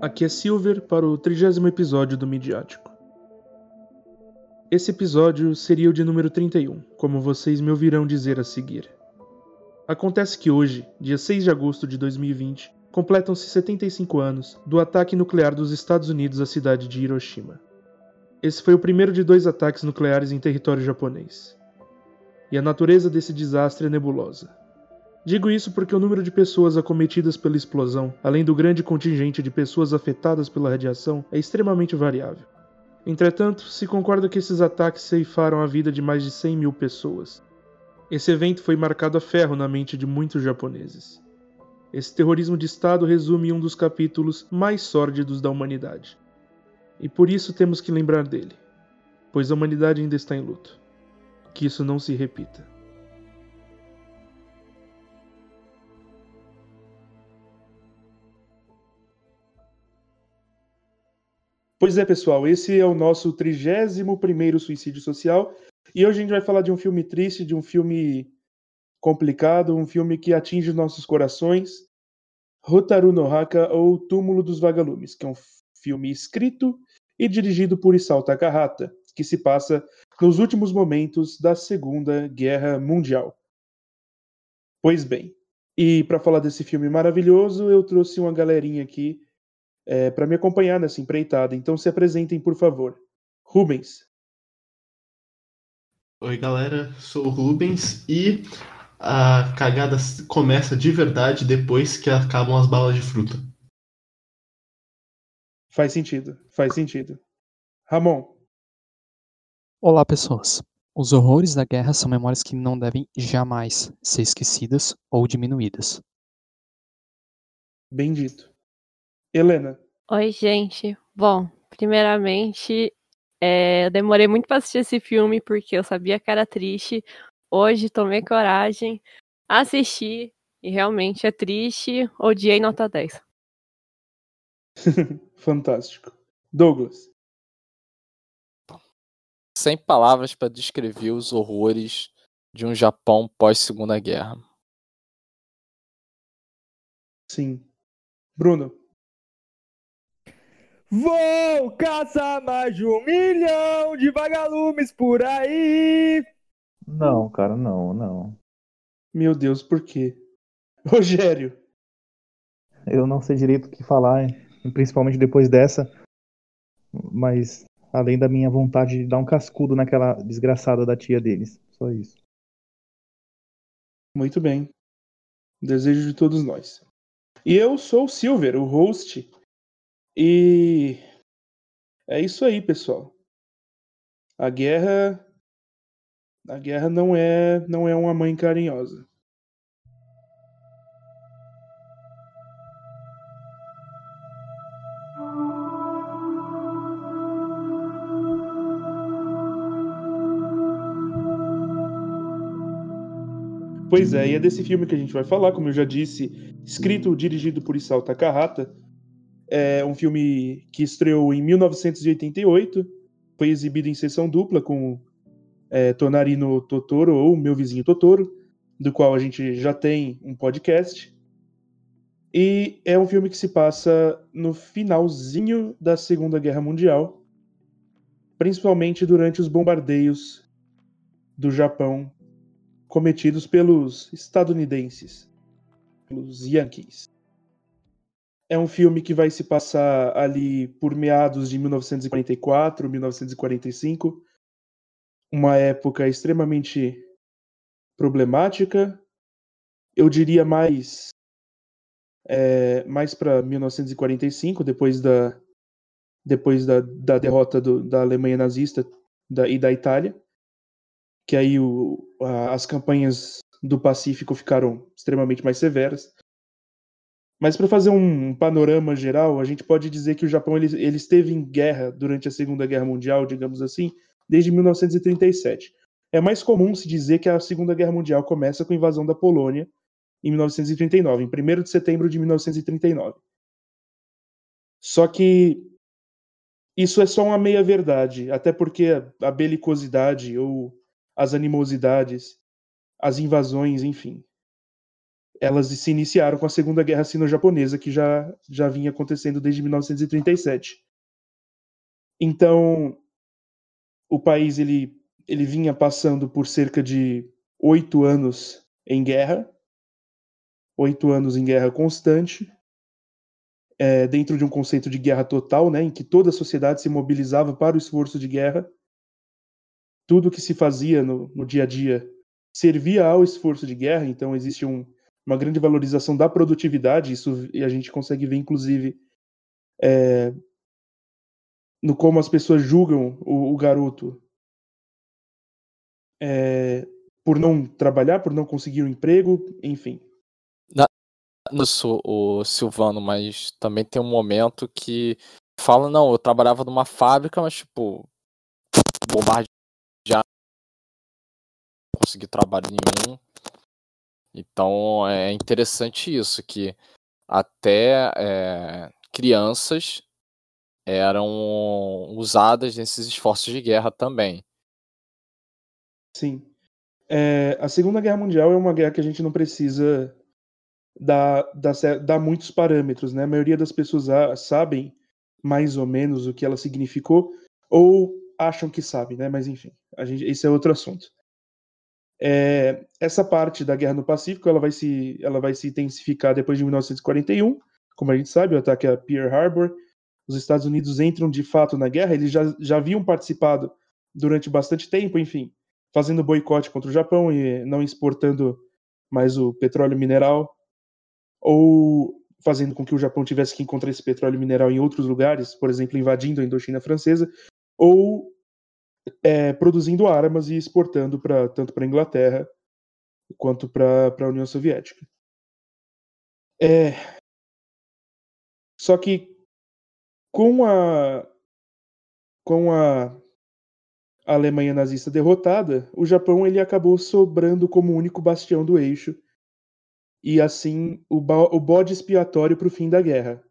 Aqui é Silver para o trigésimo episódio do Midiático. Esse episódio seria o de número 31, como vocês me ouvirão dizer a seguir. Acontece que hoje, dia 6 de agosto de 2020, completam-se 75 anos do ataque nuclear dos Estados Unidos à cidade de Hiroshima. Esse foi o primeiro de dois ataques nucleares em território japonês. E a natureza desse desastre é nebulosa. Digo isso porque o número de pessoas acometidas pela explosão, além do grande contingente de pessoas afetadas pela radiação, é extremamente variável. Entretanto, se concorda que esses ataques ceifaram a vida de mais de 100 mil pessoas. Esse evento foi marcado a ferro na mente de muitos japoneses. Esse terrorismo de Estado resume um dos capítulos mais sórdidos da humanidade. E por isso temos que lembrar dele, pois a humanidade ainda está em luto. Que isso não se repita. Pois é, pessoal, esse é o nosso 31 suicídio social. E hoje a gente vai falar de um filme triste, de um filme complicado, um filme que atinge nossos corações. Hotaru no Haka, ou Túmulo dos Vagalumes, que é um filme escrito e dirigido por Isao Takahata, que se passa nos últimos momentos da Segunda Guerra Mundial. Pois bem, e para falar desse filme maravilhoso, eu trouxe uma galerinha aqui é, para me acompanhar nessa empreitada. Então se apresentem, por favor. Rubens. Oi, galera. Sou o Rubens e a cagada começa de verdade depois que acabam as balas de fruta. Faz sentido, faz sentido. Ramon. Olá, pessoas. Os horrores da guerra são memórias que não devem jamais ser esquecidas ou diminuídas. Bendito. Helena. Oi, gente. Bom, primeiramente, é, eu demorei muito para assistir esse filme porque eu sabia que era triste. Hoje tomei coragem, assisti e realmente é triste. Odiei nota 10. Fantástico. Douglas. Sem palavras para descrever os horrores de um Japão pós-segunda guerra. Sim. Bruno. Vou caçar mais de um milhão de vagalumes por aí. Não, cara, não, não. Meu Deus, por quê? Rogério. Eu não sei direito o que falar, principalmente depois dessa. Mas além da minha vontade de dar um cascudo naquela desgraçada da tia deles. Só isso. Muito bem. Desejo de todos nós. E eu sou o Silver, o host e é isso aí, pessoal. A guerra a guerra não é não é uma mãe carinhosa. Pois é, e é desse filme que a gente vai falar, como eu já disse, escrito e dirigido por Isao Takahata, é um filme que estreou em 1988, foi exibido em sessão dupla com é, Tonarino Totoro ou Meu Vizinho Totoro, do qual a gente já tem um podcast. E é um filme que se passa no finalzinho da Segunda Guerra Mundial, principalmente durante os bombardeios do Japão cometidos pelos estadunidenses, pelos Yankees. É um filme que vai se passar ali por meados de 1944, 1945, uma época extremamente problemática. Eu diria mais é, mais para 1945, depois da depois da, da derrota do, da Alemanha nazista da, e da Itália, que aí o, a, as campanhas do Pacífico ficaram extremamente mais severas. Mas para fazer um panorama geral, a gente pode dizer que o Japão ele, ele esteve em guerra durante a Segunda Guerra Mundial, digamos assim, desde 1937. É mais comum se dizer que a Segunda Guerra Mundial começa com a invasão da Polônia em 1939, em 1 de setembro de 1939. Só que isso é só uma meia-verdade, até porque a belicosidade ou as animosidades, as invasões, enfim, elas se iniciaram com a Segunda Guerra Sino-Japonesa, que já, já vinha acontecendo desde 1937. Então, o país ele, ele vinha passando por cerca de oito anos em guerra, oito anos em guerra constante, é, dentro de um conceito de guerra total, né, em que toda a sociedade se mobilizava para o esforço de guerra. Tudo que se fazia no, no dia a dia servia ao esforço de guerra, então existe um, uma grande valorização da produtividade, isso a gente consegue ver, inclusive, é, no como as pessoas julgam o, o garoto é, por não trabalhar, por não conseguir um emprego, enfim. Isso, o Silvano, mas também tem um momento que fala, não, eu trabalhava numa fábrica, mas tipo, bombardear, não consegui trabalho nenhum. Então é interessante isso, que até é, crianças eram usadas nesses esforços de guerra também. Sim. É, a Segunda Guerra Mundial é uma guerra que a gente não precisa dar, dar, dar muitos parâmetros, né? A maioria das pessoas sabem mais ou menos o que ela significou ou acham que sabem, né? Mas enfim, a gente, esse é outro assunto. É, essa parte da guerra no Pacífico ela vai se ela vai se intensificar depois de 1941, como a gente sabe, o ataque a Pearl Harbor. Os Estados Unidos entram de fato na guerra, eles já, já haviam participado durante bastante tempo, enfim, fazendo boicote contra o Japão e não exportando mais o petróleo mineral ou fazendo com que o Japão tivesse que encontrar esse petróleo mineral em outros lugares, por exemplo, invadindo a Indochina francesa, ou é, produzindo armas e exportando pra, tanto para a Inglaterra quanto para a União Soviética. É... Só que com a com a Alemanha nazista derrotada, o Japão ele acabou sobrando como único bastião do eixo e assim o, o bode expiatório para o fim da guerra.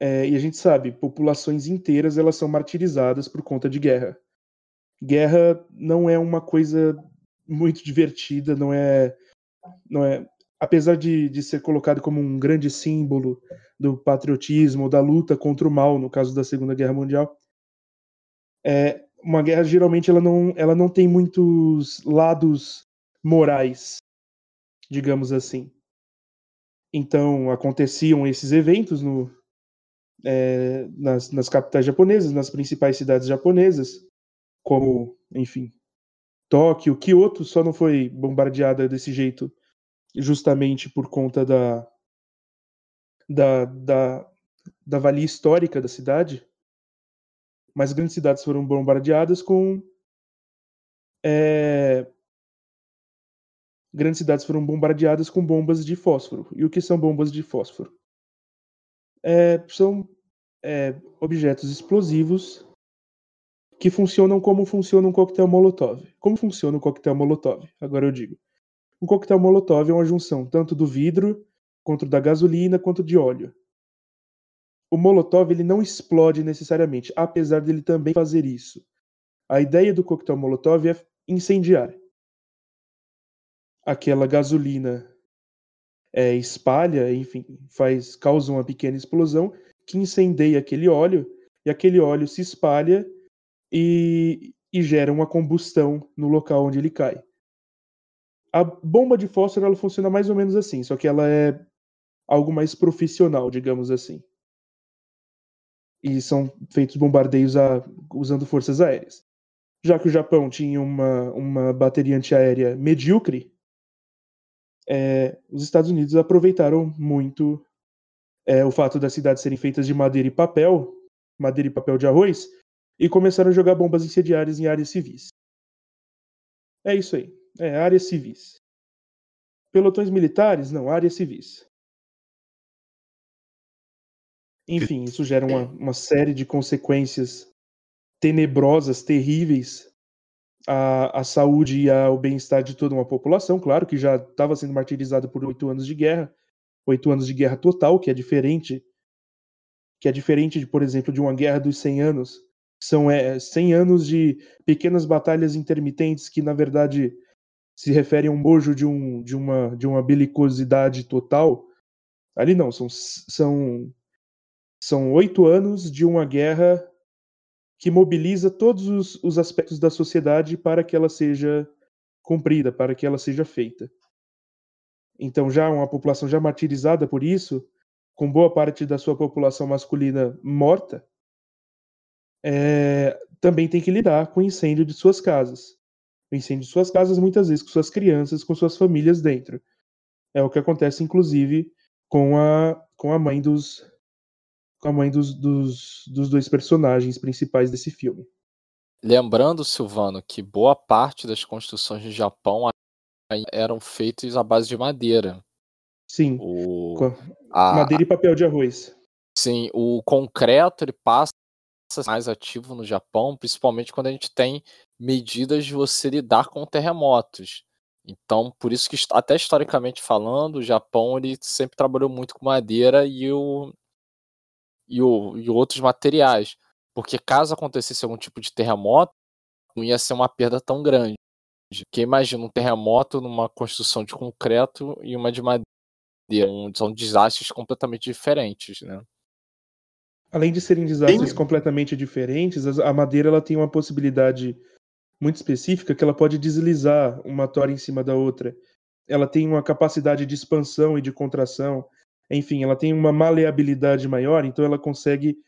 É, e a gente sabe, populações inteiras elas são martirizadas por conta de guerra. Guerra não é uma coisa muito divertida, não é, não é, apesar de, de ser colocado como um grande símbolo do patriotismo, da luta contra o mal, no caso da Segunda Guerra Mundial, é, uma guerra geralmente ela não, ela não tem muitos lados morais digamos assim. Então aconteciam esses eventos no, é, nas, nas capitais japonesas, nas principais cidades japonesas, como, enfim, Tóquio, Kyoto só não foi bombardeada desse jeito justamente por conta da, da, da, da valia histórica da cidade, mas grandes cidades foram bombardeadas com é, grandes cidades foram bombardeadas com bombas de fósforo. E o que são bombas de fósforo? É, são é, objetos explosivos que funcionam como funciona um coquetel Molotov. Como funciona um coquetel Molotov? Agora eu digo. Um coquetel Molotov é uma junção tanto do vidro, quanto da gasolina, quanto de óleo. O Molotov ele não explode necessariamente, apesar dele também fazer isso. A ideia do coquetel Molotov é incendiar aquela gasolina é, espalha, enfim, faz causa uma pequena explosão que incendeia aquele óleo e aquele óleo se espalha e, e gera uma combustão no local onde ele cai. A bomba de fósforo ela funciona mais ou menos assim, só que ela é algo mais profissional, digamos assim. E são feitos bombardeios a, usando forças aéreas. Já que o Japão tinha uma, uma bateria antiaérea medíocre, é, os Estados Unidos aproveitaram muito é, o fato das cidades serem feitas de madeira e papel, madeira e papel de arroz, e começaram a jogar bombas incendiárias em áreas civis. É isso aí. É, áreas civis. Pelotões militares? Não, áreas civis. Enfim, isso gera uma, uma série de consequências tenebrosas, terríveis a, a saúde e ao bem-estar de toda uma população, claro, que já estava sendo martirizada por oito anos de guerra, oito anos de guerra total, que é diferente, que é diferente, de, por exemplo, de uma guerra dos 100 anos. São é, 100 anos de pequenas batalhas intermitentes que, na verdade, se refere a um bojo de, um, de, uma, de uma belicosidade total. Ali não, são, são, são oito anos de uma guerra que mobiliza todos os, os aspectos da sociedade para que ela seja cumprida, para que ela seja feita. Então, já uma população já martirizada por isso, com boa parte da sua população masculina morta, é, também tem que lidar com o incêndio de suas casas o incêndio de suas casas, muitas vezes com suas crianças, com suas famílias dentro. É o que acontece, inclusive, com a, com a mãe dos com a mãe dos, dos, dos dois personagens principais desse filme. Lembrando, Silvano, que boa parte das construções do Japão eram feitas à base de madeira. Sim. O... A... Madeira e papel de arroz. Sim, o concreto ele passa mais ativo no Japão, principalmente quando a gente tem medidas de você lidar com terremotos. Então, por isso que até historicamente falando, o Japão ele sempre trabalhou muito com madeira e, o, e, o, e outros materiais, porque caso acontecesse algum tipo de terremoto, não ia ser uma perda tão grande. Porque imagina um terremoto numa construção de concreto e uma de madeira, são desastres completamente diferentes, né? Além de serem desastres completamente diferentes, a madeira ela tem uma possibilidade muito específica que ela pode deslizar uma tora em cima da outra. Ela tem uma capacidade de expansão e de contração. Enfim, ela tem uma maleabilidade maior, então ela consegue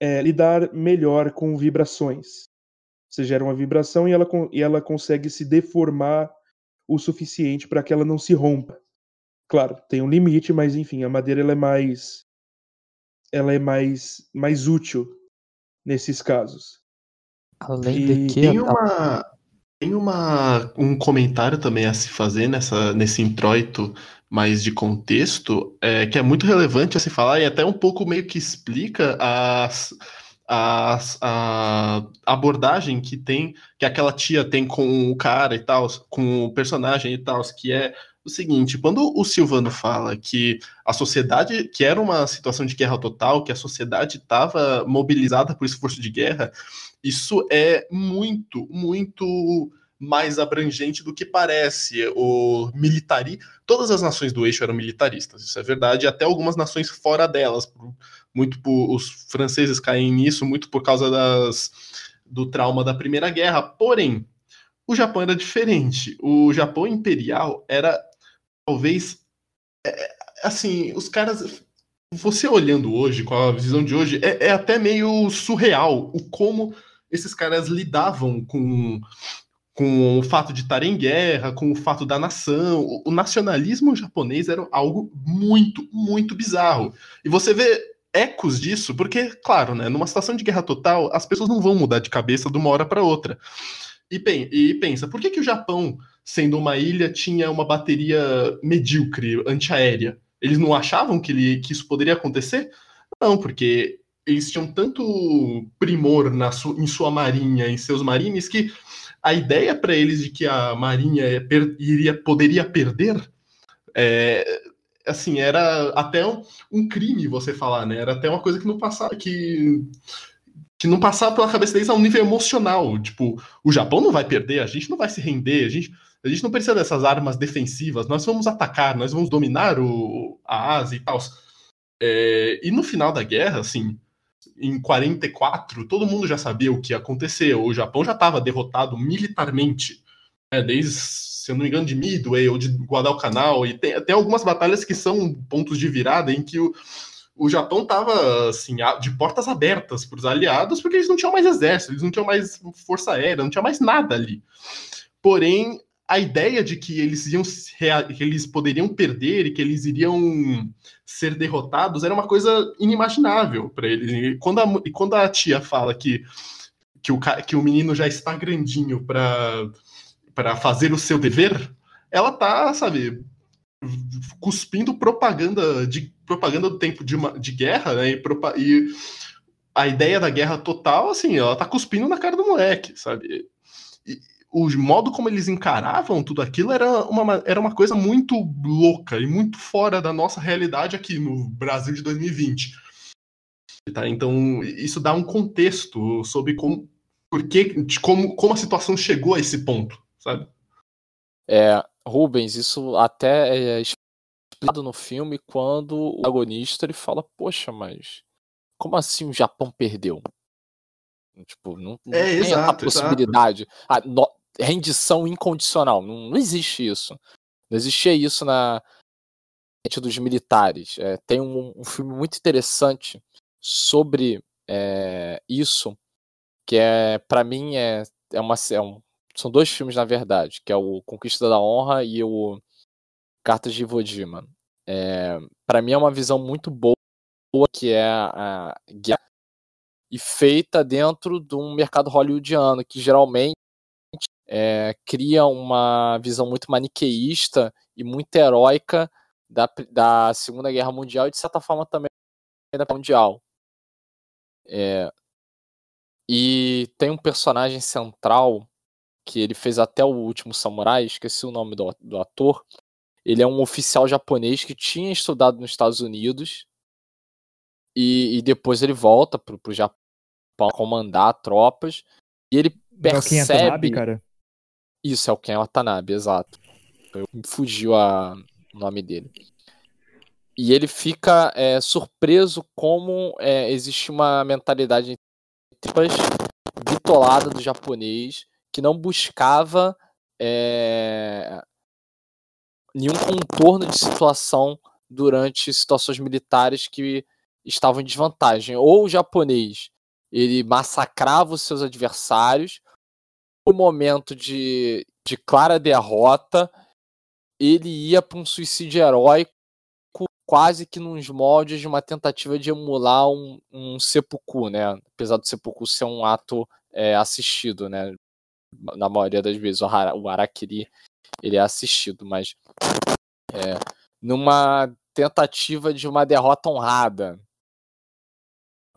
é, lidar melhor com vibrações. Você gera uma vibração e ela, e ela consegue se deformar o suficiente para que ela não se rompa. Claro, tem um limite, mas enfim, a madeira ela é mais ela é mais, mais útil nesses casos. Além e... de que. Tem uma. Tem uma, um comentário também a se fazer nessa, nesse introito mais de contexto, é, que é muito relevante a se falar e até um pouco meio que explica as, as, a abordagem que tem, que aquela tia tem com o cara e tal, com o personagem e tal, que é o seguinte: quando o Silvano fala que a sociedade, que era uma situação de guerra total, que a sociedade estava mobilizada por esforço de guerra, isso é muito, muito mais abrangente do que parece. O militari, todas as nações do eixo eram militaristas, isso é verdade, até algumas nações fora delas, muito por, os franceses caem nisso muito por causa das, do trauma da Primeira Guerra. Porém, o Japão era diferente. O Japão imperial era talvez é, assim, os caras você olhando hoje, com a visão de hoje, é, é, até meio surreal o como esses caras lidavam com, com o fato de estar em guerra, com o fato da nação. O, nacionalismo japonês era algo muito, muito bizarro. E você vê ecos disso, porque, claro, né, numa situação de guerra total, as pessoas não vão mudar de cabeça de uma hora para outra. E, e pensa, por que, que o Japão sendo uma ilha, tinha uma bateria medíocre, antiaérea. Eles não achavam que, ele, que isso poderia acontecer? Não, porque eles tinham tanto primor na su, em sua marinha, em seus marines, que a ideia para eles de que a marinha per, iria, poderia perder é, assim, era até um, um, crime você falar, né? Era até uma coisa que não passava, que que não passava pela cabeça deles a um nível emocional. Tipo, o Japão não vai perder, a gente não vai se render, a gente, a gente não precisa dessas armas defensivas, nós vamos atacar, nós vamos dominar o, a Ásia e tal. É, e no final da guerra, assim, em 44, todo mundo já sabia o que ia acontecer. O Japão já estava derrotado militarmente, né, desde, se eu não me engano, de Midway ou de Guadalcanal. E tem, tem algumas batalhas que são pontos de virada em que o, o Japão estava assim, de portas abertas para os aliados, porque eles não tinham mais exército, eles não tinham mais força aérea, não tinha mais nada ali. Porém, a ideia de que eles iam que eles poderiam perder e que eles iriam ser derrotados era uma coisa inimaginável para eles. E quando a, e quando a tia fala que, que, o, que o menino já está grandinho para fazer o seu dever, ela tá, sabe, cuspindo propaganda de propaganda do tempo de, uma, de guerra, né? E, e, a ideia da guerra total, assim, ela tá cuspindo na cara do moleque, sabe? E, o modo como eles encaravam tudo aquilo era uma, era uma coisa muito louca e muito fora da nossa realidade aqui no Brasil de 2020. Tá? Então, isso dá um contexto sobre como, por que, de como, como a situação chegou a esse ponto, sabe? É, Rubens, isso até é explicado no filme quando o agonista ele fala, poxa, mas como assim o Japão perdeu? Tipo, não, não É, tem exato, a possibilidade. A no- rendição incondicional. Não, não existe isso. Não existia isso na mente dos militares. É, tem um, um filme muito interessante sobre é, isso, que é, para mim, é, é uma. É um, são dois filmes, na verdade, que é o Conquista da Honra e o Cartas de Iwo Jima. É, para mim é uma visão muito boa que é a guerra e feita dentro de um mercado hollywoodiano que geralmente é, cria uma visão muito maniqueísta e muito heróica da, da Segunda Guerra Mundial e de certa forma também da Guerra Mundial. É, e tem um personagem central que ele fez até o último Samurai, esqueci o nome do, do ator. Ele é um oficial japonês que tinha estudado nos Estados Unidos e, e depois ele volta pro, pro Japão comandar tropas e ele é percebe Watanabe, cara? Isso é o Ken Watanabe, exato. Eu, fugiu a, o nome dele. E ele fica é, surpreso como é, existe uma mentalidade tripas bitolada do japonês que não buscava é, nenhum contorno de situação durante situações militares que estavam em desvantagem. Ou o japonês ele massacrava os seus adversários, momento de, de clara derrota, ele ia para um suicídio heróico, quase que nos moldes de uma tentativa de emular um, um seppuku, né? Apesar do seppuku ser um ato é, assistido, né? Na maioria das vezes o, hara, o harakiri ele é assistido, mas é, numa tentativa de uma derrota honrada.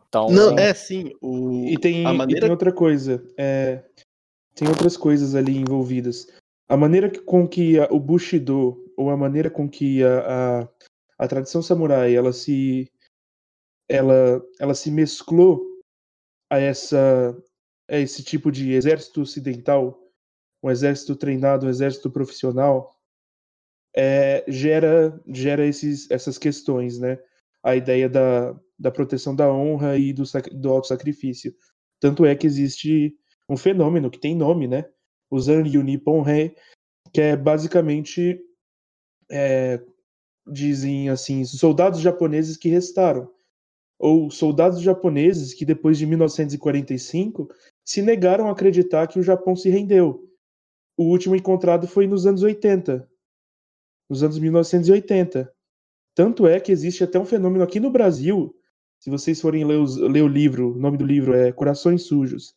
Então, Não, é sim. O, E tem, a e maneira tem outra coisa. é, tem outras coisas ali envolvidas. A maneira com que a- o Bushido, ou a maneira com que a, a, a tradição samurai ela se, ela, ela se mesclou a, essa, a esse tipo de exército ocidental, um exército treinado, um exército profissional, é, gera, gera esses, essas questões, né? A ideia da, da proteção da honra e do, do auto-sacrifício. Tanto é que existe um fenômeno que tem nome, né? O Zanryu Nippon Rei, que é basicamente é, dizem assim, soldados japoneses que restaram, ou soldados japoneses que depois de 1945 se negaram a acreditar que o Japão se rendeu. O último encontrado foi nos anos 80, nos anos 1980. Tanto é que existe até um fenômeno aqui no Brasil, se vocês forem ler, os- ler o livro, o nome do livro é Corações Sujos,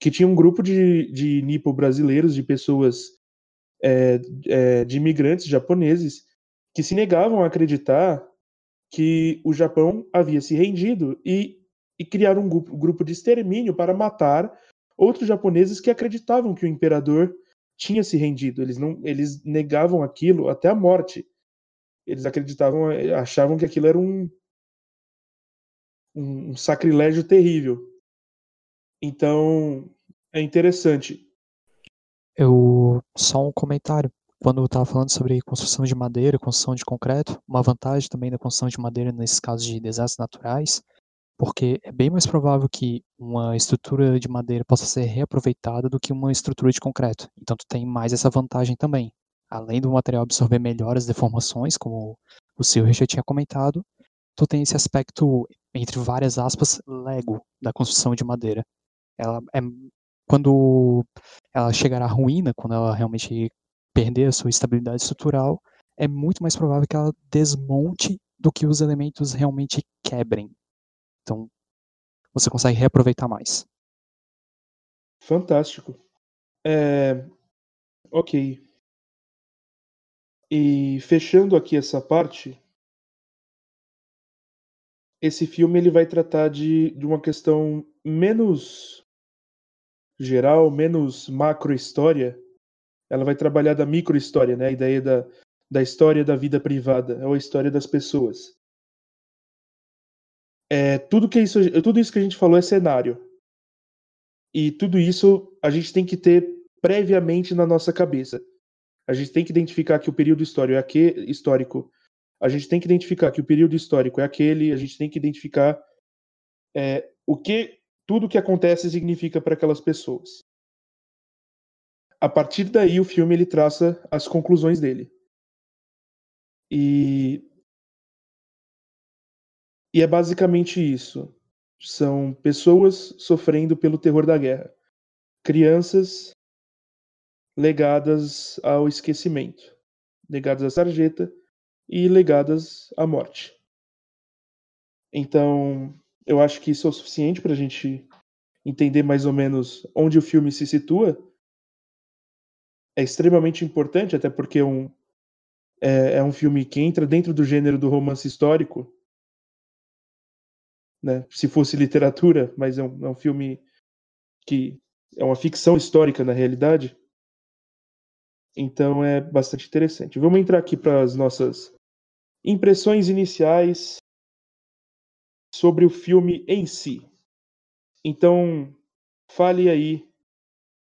que tinha um grupo de, de nipo brasileiros, de pessoas, é, é, de imigrantes japoneses, que se negavam a acreditar que o Japão havia se rendido e, e criaram um grupo, grupo de extermínio para matar outros japoneses que acreditavam que o imperador tinha se rendido. Eles não, eles negavam aquilo até a morte. Eles acreditavam, achavam que aquilo era um um, um sacrilégio terrível. Então, é interessante. Eu só um comentário. Quando eu estava falando sobre construção de madeira, construção de concreto, uma vantagem também da construção de madeira nesses casos de desastres naturais, porque é bem mais provável que uma estrutura de madeira possa ser reaproveitada do que uma estrutura de concreto. Então tu tem mais essa vantagem também. Além do material absorver melhor as deformações, como o Silvio já tinha comentado, tu tem esse aspecto, entre várias aspas, lego da construção de madeira. Ela é quando ela chegar à ruína, quando ela realmente perder a sua estabilidade estrutural, é muito mais provável que ela desmonte do que os elementos realmente quebrem. Então, você consegue reaproveitar mais. Fantástico. É, ok. E fechando aqui essa parte, esse filme ele vai tratar de, de uma questão menos geral, menos macro história. Ela vai trabalhar da micro história, né? A ideia da, da história da vida privada, ou a história das pessoas. É, tudo, que isso, tudo isso que a gente falou é cenário. E tudo isso a gente tem que ter previamente na nossa cabeça. A gente tem que identificar que o período histórico é aquele, histórico. A gente tem que identificar que o período histórico é aquele. A gente tem que identificar é, o que tudo que acontece significa para aquelas pessoas. A partir daí, o filme ele traça as conclusões dele. E e é basicamente isso. São pessoas sofrendo pelo terror da guerra. Crianças legadas ao esquecimento, legadas à sarjeta e legadas à morte. Então, eu acho que isso é o suficiente para a gente entender mais ou menos onde o filme se situa. É extremamente importante, até porque é um, é, é um filme que entra dentro do gênero do romance histórico, né? Se fosse literatura, mas é um, é um filme que é uma ficção histórica na realidade. Então é bastante interessante. Vamos entrar aqui para as nossas impressões iniciais sobre o filme em si. Então, fale aí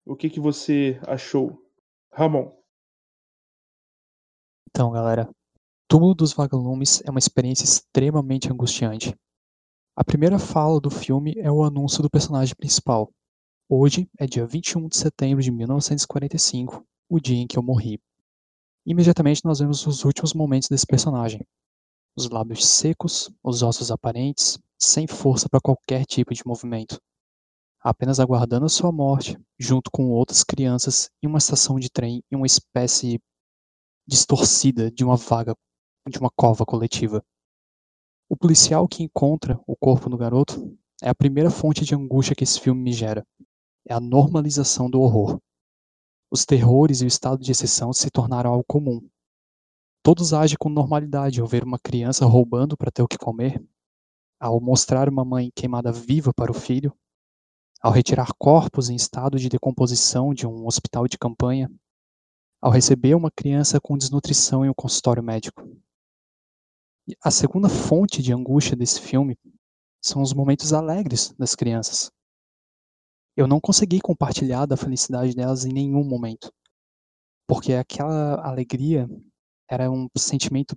o que, que você achou. Ramon. Então, galera, Túmulo dos Vagalumes é uma experiência extremamente angustiante. A primeira fala do filme é o anúncio do personagem principal. Hoje é dia 21 de setembro de 1945, o dia em que eu morri. Imediatamente nós vemos os últimos momentos desse personagem. Os lábios secos, os ossos aparentes, sem força para qualquer tipo de movimento. Apenas aguardando a sua morte, junto com outras crianças em uma estação de trem em uma espécie distorcida de uma vaga, de uma cova coletiva. O policial que encontra o corpo do garoto é a primeira fonte de angústia que esse filme me gera. É a normalização do horror. Os terrores e o estado de exceção se tornaram algo comum. Todos agem com normalidade ao ver uma criança roubando para ter o que comer, ao mostrar uma mãe queimada viva para o filho, ao retirar corpos em estado de decomposição de um hospital de campanha, ao receber uma criança com desnutrição em um consultório médico. A segunda fonte de angústia desse filme são os momentos alegres das crianças. Eu não consegui compartilhar da felicidade delas em nenhum momento, porque aquela alegria era um sentimento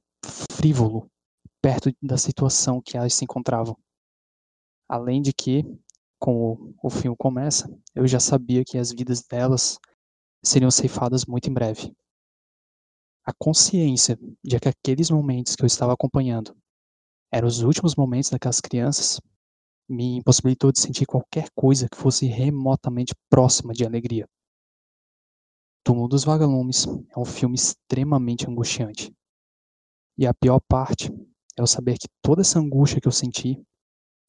frívolo perto da situação que elas se encontravam. Além de que, como o filme começa, eu já sabia que as vidas delas seriam ceifadas muito em breve. A consciência de que aqueles momentos que eu estava acompanhando eram os últimos momentos daquelas crianças me impossibilitou de sentir qualquer coisa que fosse remotamente próxima de alegria. Túmulo dos Vagalumes é um filme extremamente angustiante. E a pior parte é o saber que toda essa angústia que eu senti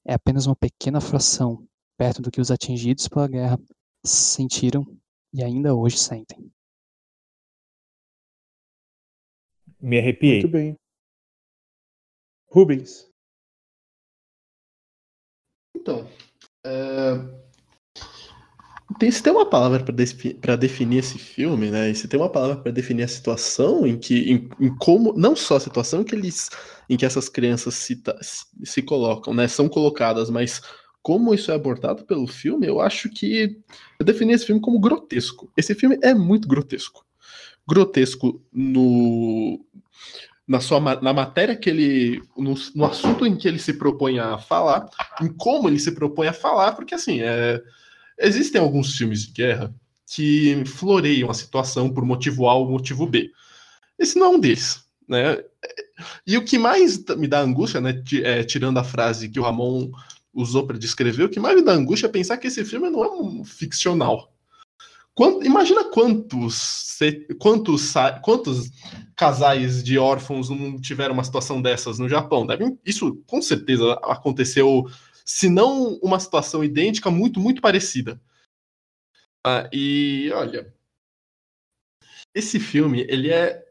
é apenas uma pequena fração perto do que os atingidos pela guerra sentiram e ainda hoje sentem. Me arrepiei. Muito bem. Rubens. Então, é... tem, se tem uma palavra para definir esse filme, né? E se tem uma palavra para definir a situação em que, em, em, como, não só a situação que eles, em que essas crianças se, se colocam, né? São colocadas, mas como isso é abordado pelo filme, eu acho que eu defini esse filme como grotesco. Esse filme é muito grotesco grotesco no na sua na matéria que ele no, no assunto em que ele se propõe a falar, em como ele se propõe a falar, porque assim, é, existem alguns filmes de guerra que floreiam a situação por motivo A ou motivo B. Esse não é um deles, né? E o que mais me dá angústia, né, é, tirando a frase que o Ramon usou para descrever, o que mais me dá angústia é pensar que esse filme não é um ficcional. Imagina quantos, quantos, quantos casais de órfãos não tiveram uma situação dessas no Japão. Deve, isso com certeza aconteceu, se não uma situação idêntica, muito, muito parecida. Ah, e olha, esse filme, ele é.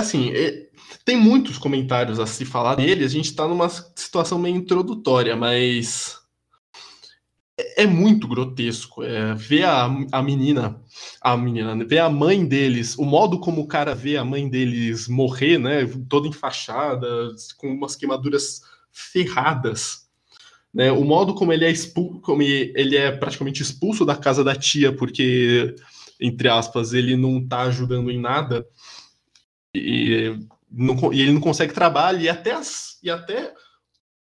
Assim, é, tem muitos comentários a se falar dele, a gente está numa situação meio introdutória, mas é muito grotesco. É, ver a, a menina, a menina, ver a mãe deles, o modo como o cara vê a mãe deles morrer, né? Toda enfaixada, com umas queimaduras ferradas. Né, o modo como ele é expulso, como ele é praticamente expulso da casa da tia, porque entre aspas, ele não tá ajudando em nada e, não, e ele não consegue trabalhar e até, as, e até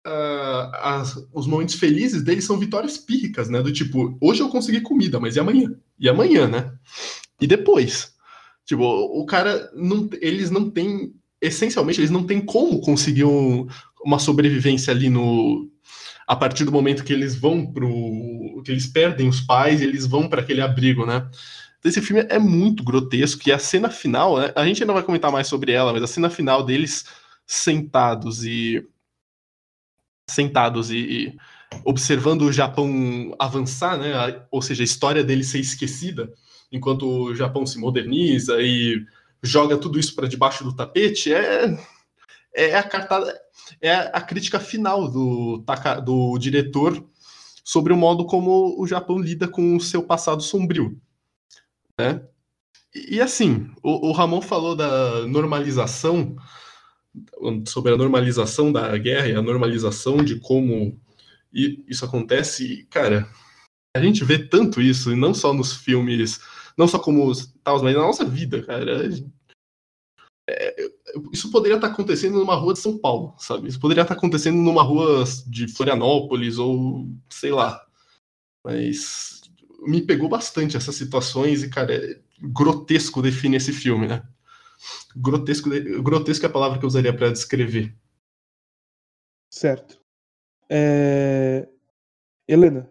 uh, as, os momentos felizes dele são vitórias pírricas, né? Do tipo, hoje eu consegui comida, mas e amanhã? E amanhã, né? E depois? Tipo, o cara, não, eles não têm, essencialmente, eles não têm como conseguir um, uma sobrevivência ali no, a partir do momento que eles vão pro. que eles perdem os pais eles vão para aquele abrigo, né? Esse filme é muito grotesco e a cena final, né? a gente ainda vai comentar mais sobre ela, mas a cena final deles sentados e sentados e, e observando o Japão avançar, né? Ou seja, a história deles ser esquecida, enquanto o Japão se moderniza e joga tudo isso para debaixo do tapete, é é a cartada, é a crítica final do, do diretor sobre o modo como o Japão lida com o seu passado sombrio. Né? E, assim, o, o Ramon falou da normalização, sobre a normalização da guerra e a normalização de como isso acontece. E, cara, a gente vê tanto isso, e não só nos filmes, não só como tal, mas na nossa vida, cara. É, isso poderia estar acontecendo numa rua de São Paulo, sabe? Isso poderia estar acontecendo numa rua de Florianópolis ou sei lá. Mas me pegou bastante essas situações e, cara, é grotesco define esse filme, né? Grotesco, grotesco é a palavra que eu usaria para descrever. Certo. É... Helena.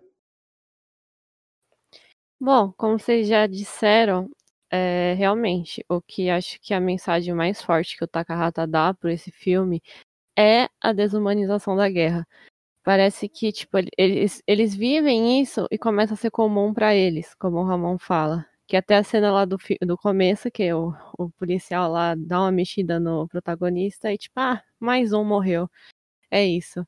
Bom, como vocês já disseram, é, realmente, o que acho que a mensagem mais forte que o Takahata dá por esse filme é a desumanização da guerra. Parece que, tipo, eles, eles vivem isso e começa a ser comum para eles, como o Ramon fala. Que até a cena lá do, do começo, que o, o policial lá dá uma mexida no protagonista e, tipo, ah, mais um morreu. É isso.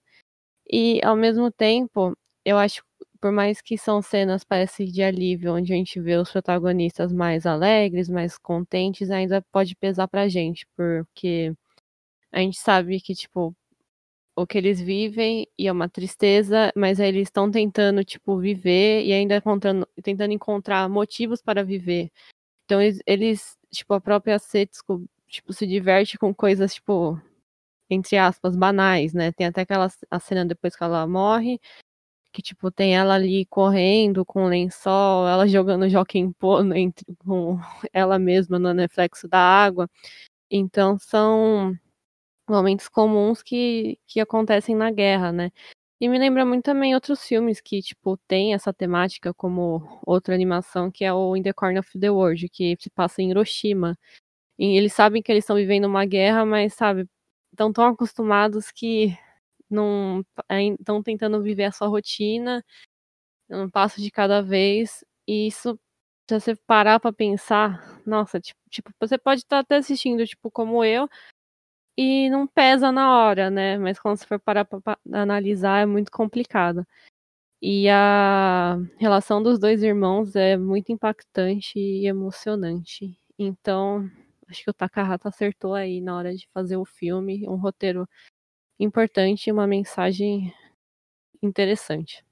E, ao mesmo tempo, eu acho por mais que são cenas, parece, de alívio, onde a gente vê os protagonistas mais alegres, mais contentes, ainda pode pesar pra gente, porque a gente sabe que, tipo, o que eles vivem e é uma tristeza, mas eles estão tentando, tipo, viver e ainda encontrando, tentando encontrar motivos para viver. Então, eles, eles tipo, a própria Setsuko, tipo, se diverte com coisas, tipo, entre aspas, banais, né? Tem até aquela a cena depois que ela morre, que tipo tem ela ali correndo com o lençol, ela jogando joquem entre com ela mesma no reflexo da água. Então são momentos comuns que, que acontecem na guerra, né? E me lembra muito também outros filmes que, tipo, tem essa temática, como outra animação, que é o In the Corner of the World, que se passa em Hiroshima. E eles sabem que eles estão vivendo uma guerra, mas, sabe, estão tão acostumados que não estão tentando viver a sua rotina, um passo de cada vez, e isso se você parar para pensar, nossa, tipo, tipo, você pode estar tá até assistindo, tipo, como eu, e não pesa na hora, né? Mas quando você for parar para analisar, é muito complicado. E a relação dos dois irmãos é muito impactante e emocionante. Então, acho que o Takahata acertou aí na hora de fazer o filme, um roteiro importante e uma mensagem interessante.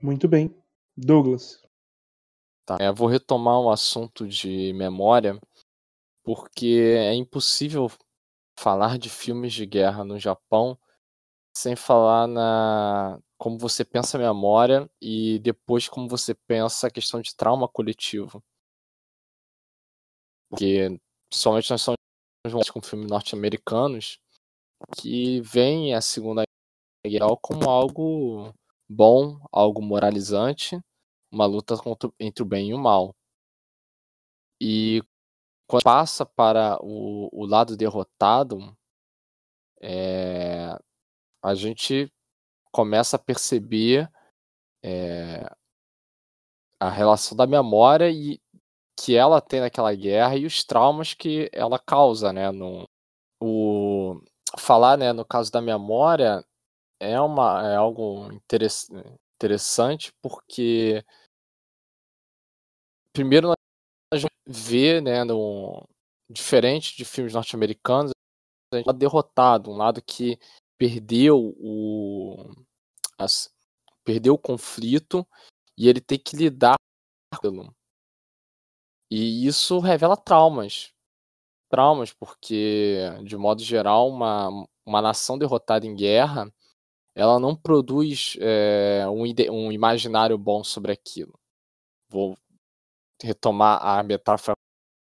Muito bem. Douglas. Tá, eu vou retomar um assunto de memória, porque é impossível falar de filmes de guerra no Japão sem falar na como você pensa a memória e depois como você pensa a questão de trauma coletivo. Porque, principalmente nós somos com filmes norte-americanos que veem a Segunda Guerra como algo bom, algo moralizante, uma luta contra, entre o bem e o mal. E quando passa para o, o lado derrotado, é, a gente começa a perceber é, a relação da memória e que ela tem naquela guerra e os traumas que ela causa, né? No, o, falar, né, no caso da memória, é, uma, é algo interess, interessante porque primeiro nós vê, né, no, diferente de filmes norte-americanos, a gente é derrotado, um lado que perdeu o as, perdeu o conflito e ele tem que lidar aquilo. E isso revela traumas. Traumas, porque, de modo geral, uma, uma nação derrotada em guerra ela não produz é, um, um, imaginário bom sobre aquilo. Vou retomar a metáfora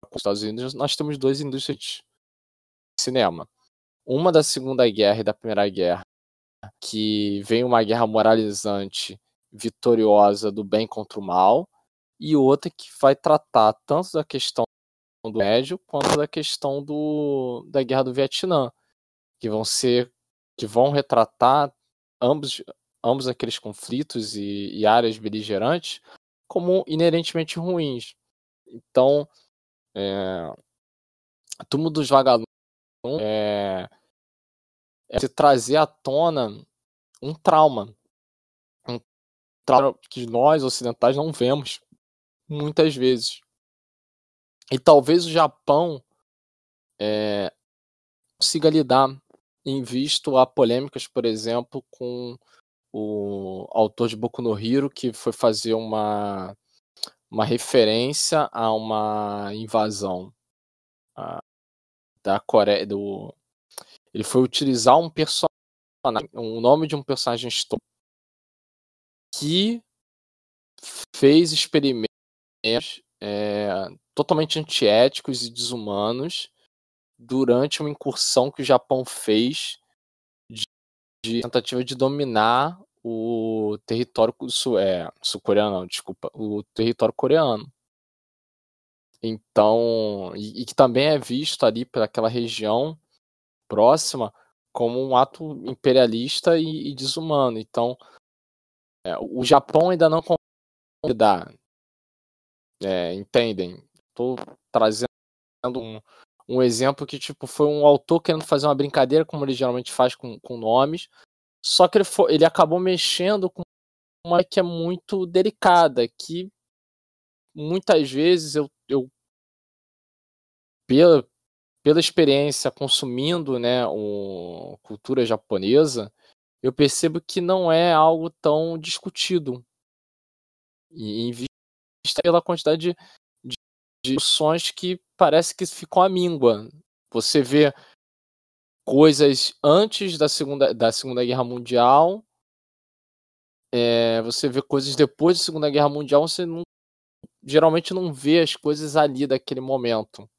com os Estados Unidos. Nós temos duas indústrias de cinema. Uma da Segunda Guerra e da Primeira Guerra, que vem uma guerra moralizante, vitoriosa do bem contra o mal, e outra que vai tratar tanto da questão do médio quanto da questão do, da guerra do Vietnã, que vão ser que vão retratar ambos, ambos aqueles conflitos e, e áreas beligerantes como inerentemente ruins. Então, é, Túmulo dos Vagalumes é, é se trazer à tona um trauma. Um trauma que nós, ocidentais, não vemos muitas vezes. E talvez o Japão é, consiga lidar em visto a polêmicas, por exemplo, com o autor de Boku no Hero, que foi fazer uma, uma referência a uma invasão a, da Coreia. Do, ele foi utilizar um personagem, o nome de um personagem histórico que fez experimentos é, totalmente antiéticos e desumanos durante uma incursão que o Japão fez de, de tentativa de dominar o território sul, é, sul-coreano, desculpa, o território coreano. Então, e, e, que também é visto ali por aquela região próxima como um ato imperialista e, e desumano. Então, é, o Japão ainda não dar, é, entendem? Estou trazendo um, um exemplo que, tipo, foi um autor querendo fazer uma brincadeira, como ele geralmente faz com, com nomes, só que ele, foi, ele acabou mexendo com uma que é muito delicada, que muitas vezes eu, eu pela, pela experiência consumindo né, o, cultura japonesa, eu percebo que não é algo tão discutido. Pela quantidade de, discussões que parece que ficam à míngua. Você vê coisas antes da Segunda, da segunda Guerra Mundial, é, você vê coisas depois da Segunda Guerra Mundial, você não, geralmente não vê as coisas ali daquele momento.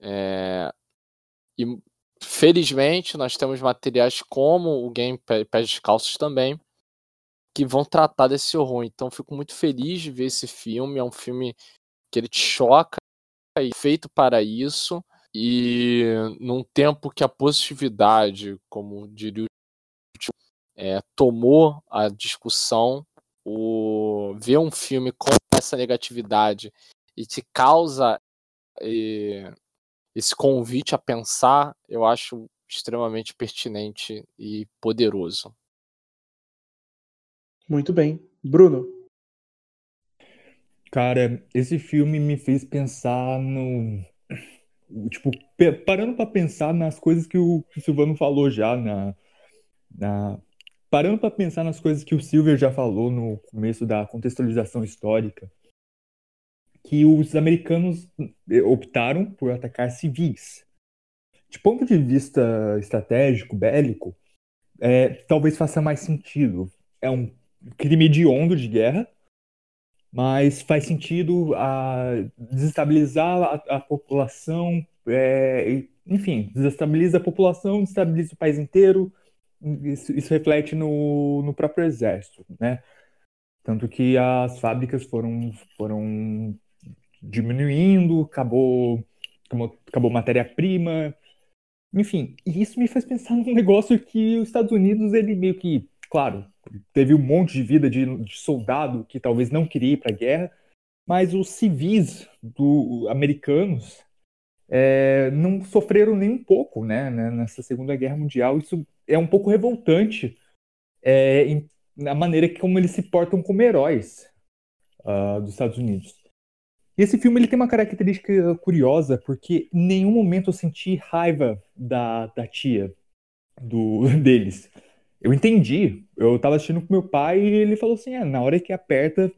É, e felizmente nós temos materiais como o Game Pés Descalços também, que vão tratar desse horror. Então fico muito feliz de ver esse filme. É um filme que ele te choca e feito para isso e num tempo que a positividade, como diria o é, tomou a discussão, o ver um filme com essa negatividade e te causa e, esse convite a pensar, eu acho extremamente pertinente e poderoso. Muito bem. Bruno, Cara, esse filme me fez pensar no. Tipo, parando para pensar nas coisas que o, Silvano falou já, na, na, parando para pensar nas coisas que o Silver já falou no começo da contextualização histórica, que os americanos eh, optaram por atacar civis. De ponto de vista estratégico, bélico, é, talvez faça mais sentido. É um crime hediondo de guerra, mas faz sentido a desestabilizar a, a população, é, enfim, desestabiliza a população, desestabiliza o país inteiro, isso, isso, reflete no, no próprio exército, né? Tanto que as fábricas foram, foram diminuindo, acabou, acabou, acabou matéria-prima, enfim, e isso me faz pensar num negócio que os Estados Unidos, ele meio que, claro, teve um monte de vida de, de soldado que talvez não queria ir para a guerra, mas os civis do, americanos é, não sofreram nem um pouco né, né, nessa Segunda Guerra Mundial. Isso é um pouco revoltante é, em, na maneira como eles se portam como heróis uh, dos Estados Unidos. E esse filme ele tem uma característica curiosa, porque em nenhum momento eu senti raiva da, da tia do, deles eu entendi. Eu tava assistindo com meu pai e ele falou assim: é, na hora que aperta,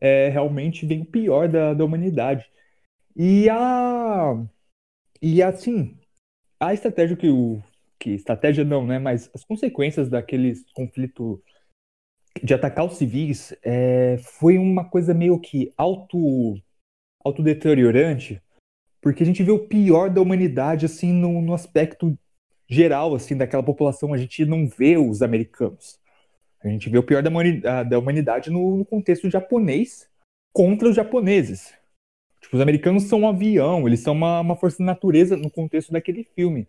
é, realmente vem o pior da, da humanidade. E a. E assim, a estratégia que o. Que estratégia não, né? Mas as consequências daqueles conflito de atacar os civis é, foi uma coisa meio que auto, autodeteriorante, porque a gente vê o pior da humanidade assim no, no aspecto geral assim daquela população. A gente não vê os americanos. A gente vê o pior da, da humanidade no, no contexto japonês contra os japoneses. Tipo, os americanos são um avião, eles são uma, uma força da natureza no contexto daquele filme.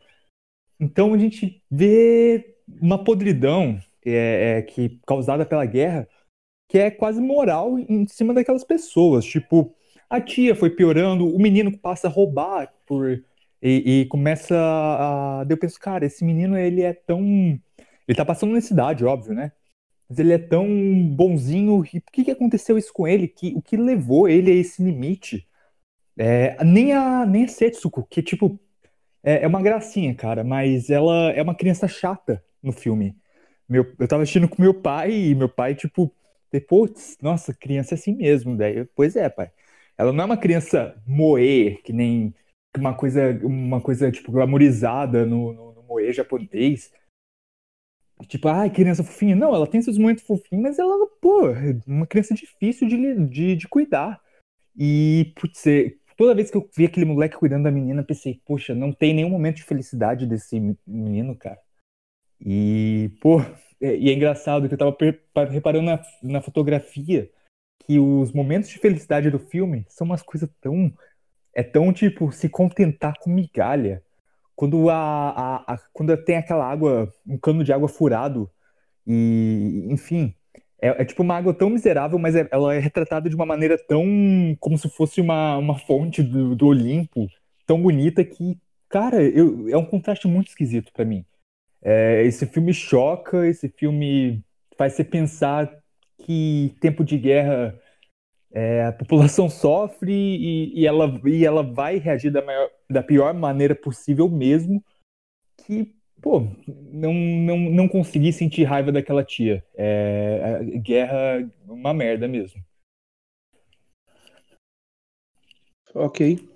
Então a gente vê uma podridão é, é, que causada pela guerra que é quase moral em cima daquelas pessoas. Tipo, a tia foi piorando, o menino passa a roubar por e, e começa a. Eu penso, cara, esse menino ele é tão. Ele tá passando necessidade, óbvio, né? Mas ele é tão bonzinho. E por que, que aconteceu isso com ele? Que, o que levou ele a esse limite? É, nem a nem a Setsuko, que tipo é, é, uma gracinha, cara, mas ela é uma criança chata no filme. Meu, eu tava assistindo com meu pai e meu pai, tipo, putz, nossa, criança é assim mesmo. Daí, pois é, pai. Ela não é uma criança moer, que nem uma coisa, uma coisa tipo, glamorizada no, no, no moer japonês. Tipo, ai, criança fofinha. Não, ela tem seus momentos fofinhos, mas ela, pô, é uma criança difícil de, de, de cuidar. E, putz, é, toda vez que eu vi aquele moleque cuidando da menina, pensei, poxa, não tem nenhum momento de felicidade desse menino, cara. E, pô, é, e é engraçado que eu tava reparando na, na fotografia que os momentos de felicidade do filme são umas coisas tão. É tão tipo se contentar com migalha. Quando a, a, a, quando tem aquela água, um cano de água furado, e enfim, é, é, tipo uma água tão miserável, mas é, ela é retratada de uma maneira tão. como se fosse uma, uma fonte do, do Olimpo, tão bonita que, cara, eu, é um contraste muito esquisito para mim. É, esse filme choca, esse filme faz você pensar que tempo de guerra é, a população sofre e, e, ela, e ela vai reagir da, maior, da pior maneira possível mesmo, que pô, não, não, não consegui sentir raiva daquela tia. É, guerra, uma merda mesmo. Ok.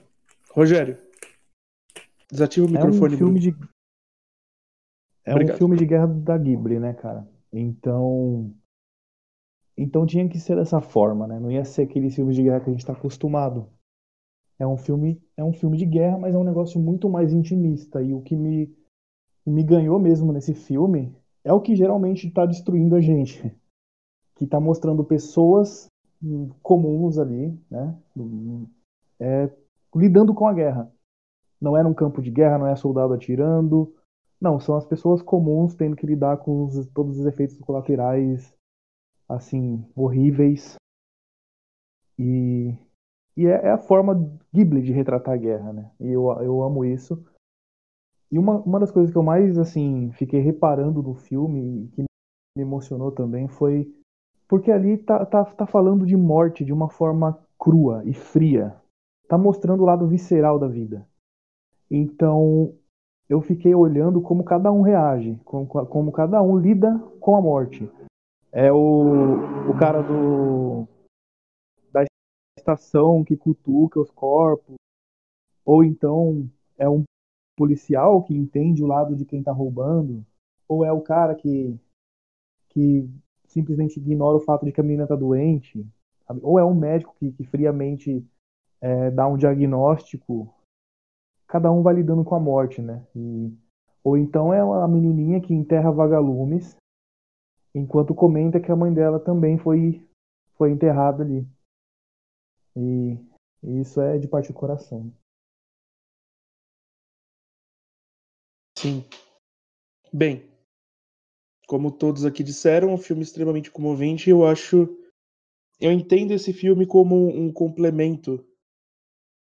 Rogério, desativa o microfone. É um filme de, é Obrigado. um filme de guerra da Ghibli, né, cara? Então, então tinha que ser dessa forma, né? Não ia ser aqueles filmes de guerra que a gente está acostumado. É um filme, é um filme de guerra, mas é um negócio muito mais intimista. E o que me me ganhou mesmo nesse filme é o que geralmente está destruindo a gente, que está mostrando pessoas comuns ali, né, é, lidando com a guerra. Não é um campo de guerra, não é soldado atirando, não, são as pessoas comuns tendo que lidar com os, todos os efeitos colaterais, assim, horríveis. E, e é, é, a forma Ghibli de retratar a guerra, né? E eu, eu amo isso. E uma, uma das coisas que eu mais, assim, fiquei reparando no filme e que me emocionou também foi porque ali tá, tá, tá falando de morte de uma forma crua e fria. Tá mostrando o lado visceral da vida. Então, eu fiquei olhando como cada um reage, como, como cada um lida com a morte. É o, o cara do da estação que cutuca os corpos, ou então é um policial que entende o lado de quem está roubando, ou é o cara que, que simplesmente ignora o fato de que a menina está doente, sabe? ou é um médico que, que friamente é, dá um diagnóstico. Cada um vai lidando com a morte, né? E, ou então é a menininha que enterra vagalumes, enquanto comenta que a mãe dela também foi, foi enterrada ali. E, isso é de parte do coração. Sim. Bem, como todos aqui disseram, um filme extremamente comovente. Eu acho. Eu entendo esse filme como um complemento,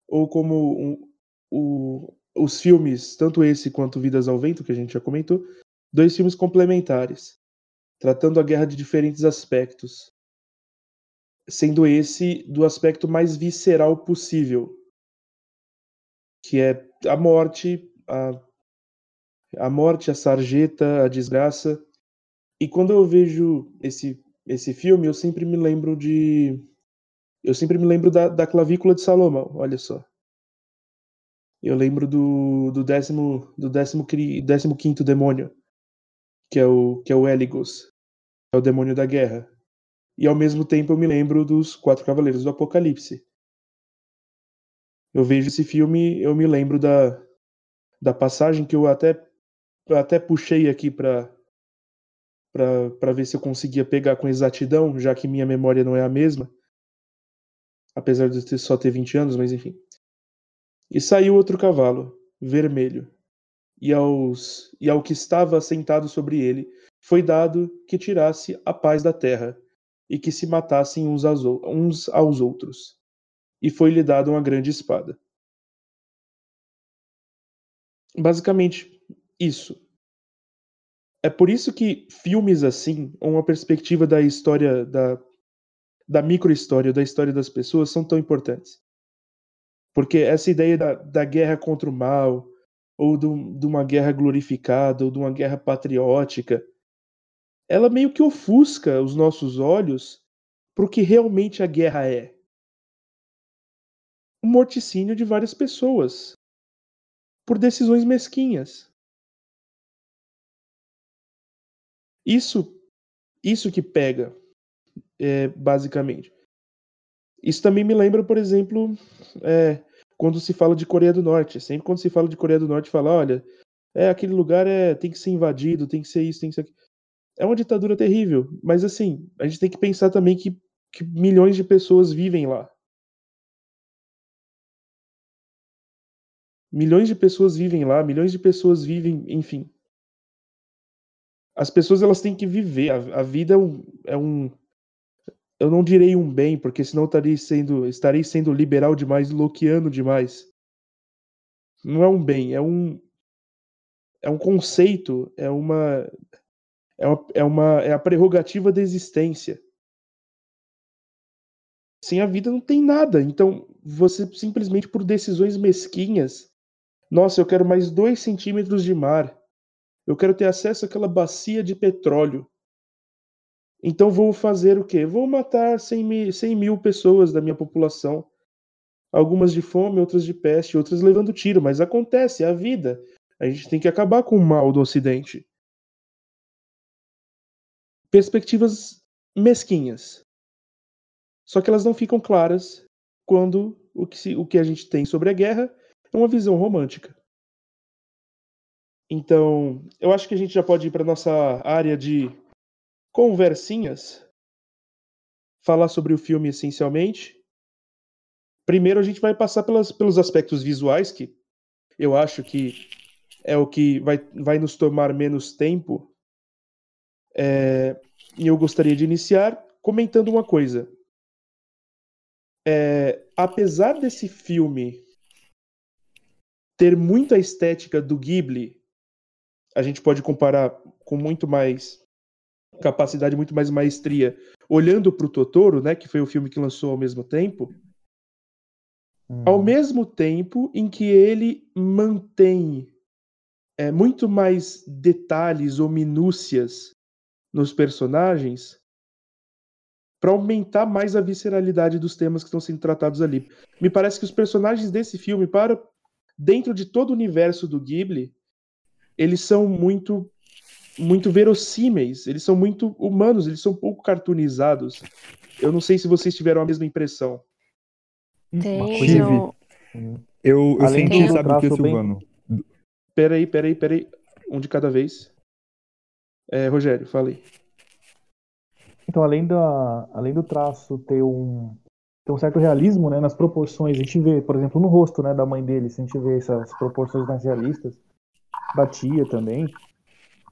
ou como um, o, os filmes, tanto esse quanto Vidas ao Vento, que a gente já comentou, dois filmes complementares, tratando a guerra de diferentes aspectos, sendo esse do aspecto mais visceral possível, que é a morte, a a morte, a sarjeta, a desgraça. E quando eu vejo esse, esse filme, eu sempre me lembro de Eu sempre me lembro da, da clavícula de Salomão, olha só. Eu lembro do, do décimo do décimo, décimo quinto demônio, que é o que é o Eligos, é o demônio da guerra. E ao mesmo tempo eu me lembro dos quatro cavaleiros do Apocalipse. Eu vejo esse filme, eu me lembro da, da passagem que eu até eu até puxei aqui para para ver se eu conseguia pegar com exatidão, já que minha memória não é a mesma, apesar de ter, só ter 20 anos, mas enfim. E saiu outro cavalo, vermelho, e, aos, e ao que estava sentado sobre ele foi dado que tirasse a paz da terra e que se matassem uns aos, outros. E foi-lhe dada uma grande espada. Basicamente, isso. É por isso que filmes assim, ou uma perspectiva da história, da, da microhistória, da história das pessoas, são tão importantes. Porque essa ideia da, da guerra contra o mal, ou do, de uma guerra glorificada, ou de uma guerra patriótica, ela meio que ofusca os nossos olhos para o que realmente a guerra é. O morticínio de várias pessoas por decisões mesquinhas. Isso, isso que pega, é, basicamente. Isso também me lembra, por exemplo, é, quando se fala de Coreia do Norte. Sempre quando se fala de Coreia do Norte, fala, olha, é aquele lugar é tem que ser invadido, tem que ser isso, tem que ser aquilo. É uma ditadura terrível, mas assim, a gente tem que pensar também que, que milhões de pessoas vivem lá. Milhões de pessoas vivem lá, milhões de pessoas vivem, enfim. As pessoas elas têm que viver. A, a vida é um, é um, eu não direi um bem, porque senão estarei sendo, estarei sendo liberal demais, loquiano demais. Não é um bem, é um é um conceito, é uma é uma, é, uma, é a prerrogativa da existência. Sem a vida não tem nada. Então, você simplesmente por decisões mesquinhas. Nossa, eu quero mais dois centímetros de mar. Eu quero ter acesso àquela bacia de petróleo. Então vou fazer o quê? Vou matar 100 mil, 100 mil pessoas da minha população. Algumas de fome, outras de peste, outras levando tiro. Mas acontece, é a vida. A gente tem que acabar com o mal do Ocidente. Perspectivas mesquinhas. Só que elas não ficam claras quando o que, se, o que a gente tem sobre a guerra é uma visão romântica. Então, eu acho que a gente já pode ir para nossa área de conversinhas, falar sobre o filme essencialmente. Primeiro, a gente vai passar pelas, pelos aspectos visuais, que eu acho que é o que vai, vai nos tomar menos tempo. É, e eu gostaria de iniciar comentando uma coisa. É, apesar desse filme ter muita estética do Ghibli, a gente pode comparar com muito mais capacidade, muito mais maestria, olhando para o Totoro, né, que foi o filme que lançou ao mesmo tempo, hum. ao mesmo tempo em que ele mantém é, muito mais detalhes ou minúcias nos personagens para aumentar mais a visceralidade dos temas que estão sendo tratados ali. Me parece que os personagens desse filme, para dentro de todo o universo do Ghibli, eles são muito muito verossímeis, eles são muito humanos, eles são pouco cartoonizados. Eu não sei se vocês tiveram a mesma impressão. Tenho. Eu, eu Além senti, sabe o que, Silvano? Bem... Peraí, peraí, peraí. Um de cada vez. É, Rogério, falei. Então, além, da, além do traço ter um, ter um certo realismo né, nas proporções, a gente vê, por exemplo, no rosto né, da mãe dele, se a gente vê essas proporções mais realistas, da tia também.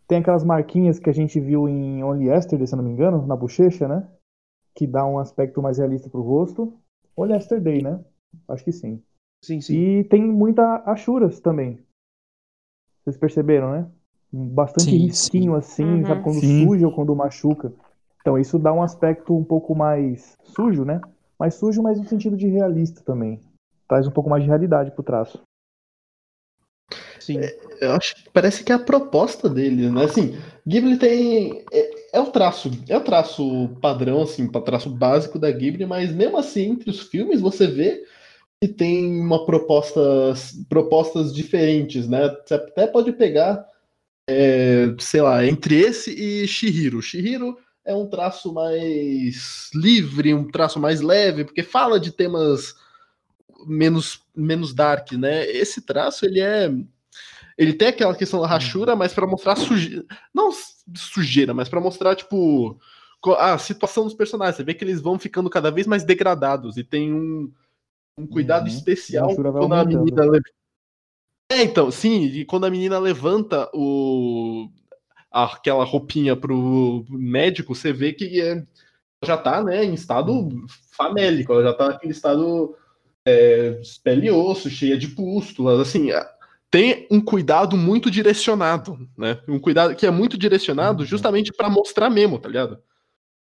Tem aquelas marquinhas que a gente viu em Only Yesterday, se não me engano, na bochecha, né? Que dá um aspecto mais realista pro rosto. Only Yesterday, né? Acho que sim. Sim, sim. E tem muita achuras também. Vocês perceberam, né? Bastante sim, risquinho sim. assim, uhum. sabe? Quando sim. suja ou quando machuca. Então isso dá um aspecto um pouco mais sujo, né? Mais sujo, mas no sentido de realista também. Traz um pouco mais de realidade pro traço. Sim. É, eu acho que parece que é a proposta dele, né? Assim, Ghibli tem. É, é o traço, é o traço padrão, assim, o traço básico da Ghibli, mas mesmo assim, entre os filmes, você vê que tem uma propostas, propostas diferentes, né? Você até pode pegar, é, sei lá, entre esse e Shihiro. Shihiro é um traço mais livre, um traço mais leve, porque fala de temas menos, menos dark, né? Esse traço, ele é ele tem aquela questão da rachura, mas para mostrar sujeira. Não sujeira, mas para mostrar, tipo, a situação dos personagens. Você vê que eles vão ficando cada vez mais degradados e tem um, um cuidado uhum. especial quando a menina. É, então, sim, e quando a menina levanta o aquela roupinha pro médico, você vê que é, já tá, né, em estado uhum. famélico, ela já tá naquele estado é, pele e osso, cheia de pústulas, assim, tem um cuidado muito direcionado, né? Um cuidado que é muito direcionado uhum. justamente para mostrar mesmo, tá ligado?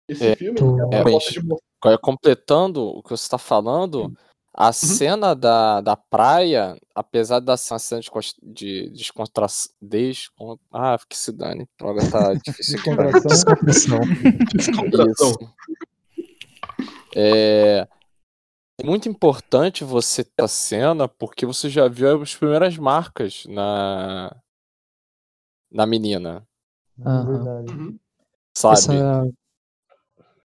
Esse é, filme é, é, de... completando o que você está falando, a uhum. cena da, da praia, apesar da cena de, de descontração. Descont... Ah, que se dane. Droga, tá difícil aqui. Descontração. Descontração. É, é muito importante você ter a cena porque você já viu as primeiras marcas na na menina. Uhum. Sabe? Essa,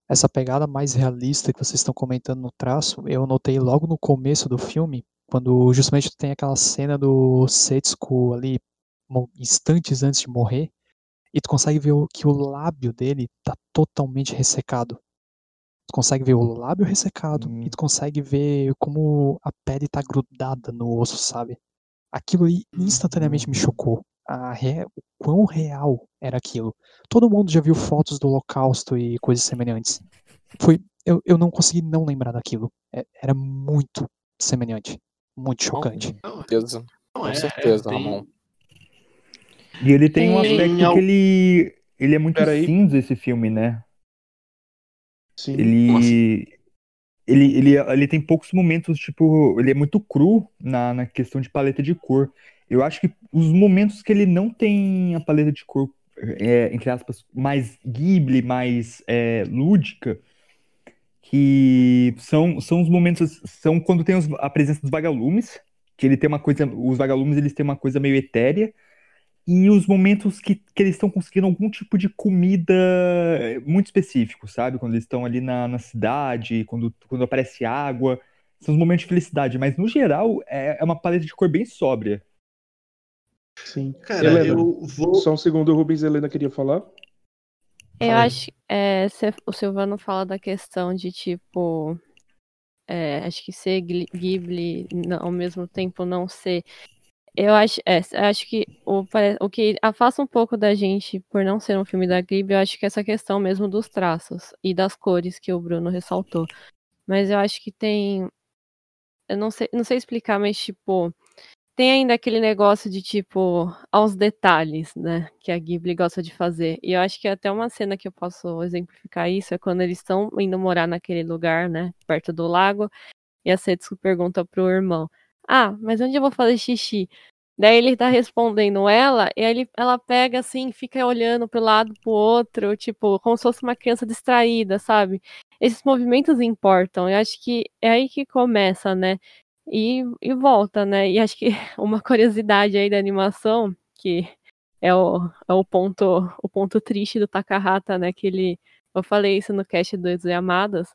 essa pegada mais realista que vocês estão comentando no traço, eu notei logo no começo do filme, quando justamente tem aquela cena do Setsuko ali instantes antes de morrer, e tu consegue ver que o lábio dele tá totalmente ressecado. Tu consegue ver o lábio ressecado hum. e tu consegue ver como a pele tá grudada no osso, sabe? Aquilo aí instantaneamente me chocou. A re... O quão real era aquilo. Todo mundo já viu fotos do holocausto e coisas semelhantes. Foi, eu, eu não consegui não lembrar daquilo. É, era muito semelhante. Muito chocante. Com certeza. Com é, certeza, é, Ramon. E ele tem um aspecto que ele, ele é muito cinza, esse filme, né? Sim. Ele, ele, ele, ele tem poucos momentos, tipo, ele é muito cru na, na questão de paleta de cor. Eu acho que os momentos que ele não tem a paleta de cor, é, entre aspas, mais Ghibli, mais é, lúdica, que são, são os momentos, são quando tem os, a presença dos vagalumes, que ele tem uma coisa, os vagalumes eles têm uma coisa meio etérea, e os momentos que, que eles estão conseguindo algum tipo de comida muito específico, sabe? Quando eles estão ali na, na cidade, quando, quando aparece água. São os momentos de felicidade, mas no geral é, é uma paleta de cor bem sóbria. Sim. Cara, Helena, eu vou. Só um segundo, o Rubens Helena queria falar. Eu Fala. acho é, o Silvano fala da questão de tipo. É, acho que ser Ghibli ao mesmo tempo não ser. Eu acho, é, acho que o, o que afasta um pouco da gente por não ser um filme da Ghibli, eu acho que é essa questão mesmo dos traços e das cores que o Bruno ressaltou. Mas eu acho que tem. Eu não sei, não sei explicar, mas tipo. Tem ainda aquele negócio de tipo, aos detalhes, né? Que a Ghibli gosta de fazer. E eu acho que até uma cena que eu posso exemplificar isso é quando eles estão indo morar naquele lugar, né? Perto do lago. E a Setsuko pergunta pro irmão: ah, mas onde eu vou fazer xixi? Daí ele tá respondendo ela, e aí ela pega assim, fica olhando pro lado pro outro, tipo, como se fosse uma criança distraída, sabe? Esses movimentos importam, eu acho que é aí que começa, né? E, e volta, né? E acho que uma curiosidade aí da animação, que é o, é o ponto o ponto triste do Takahata, né? Que ele. Eu falei isso no cast dos Amadas,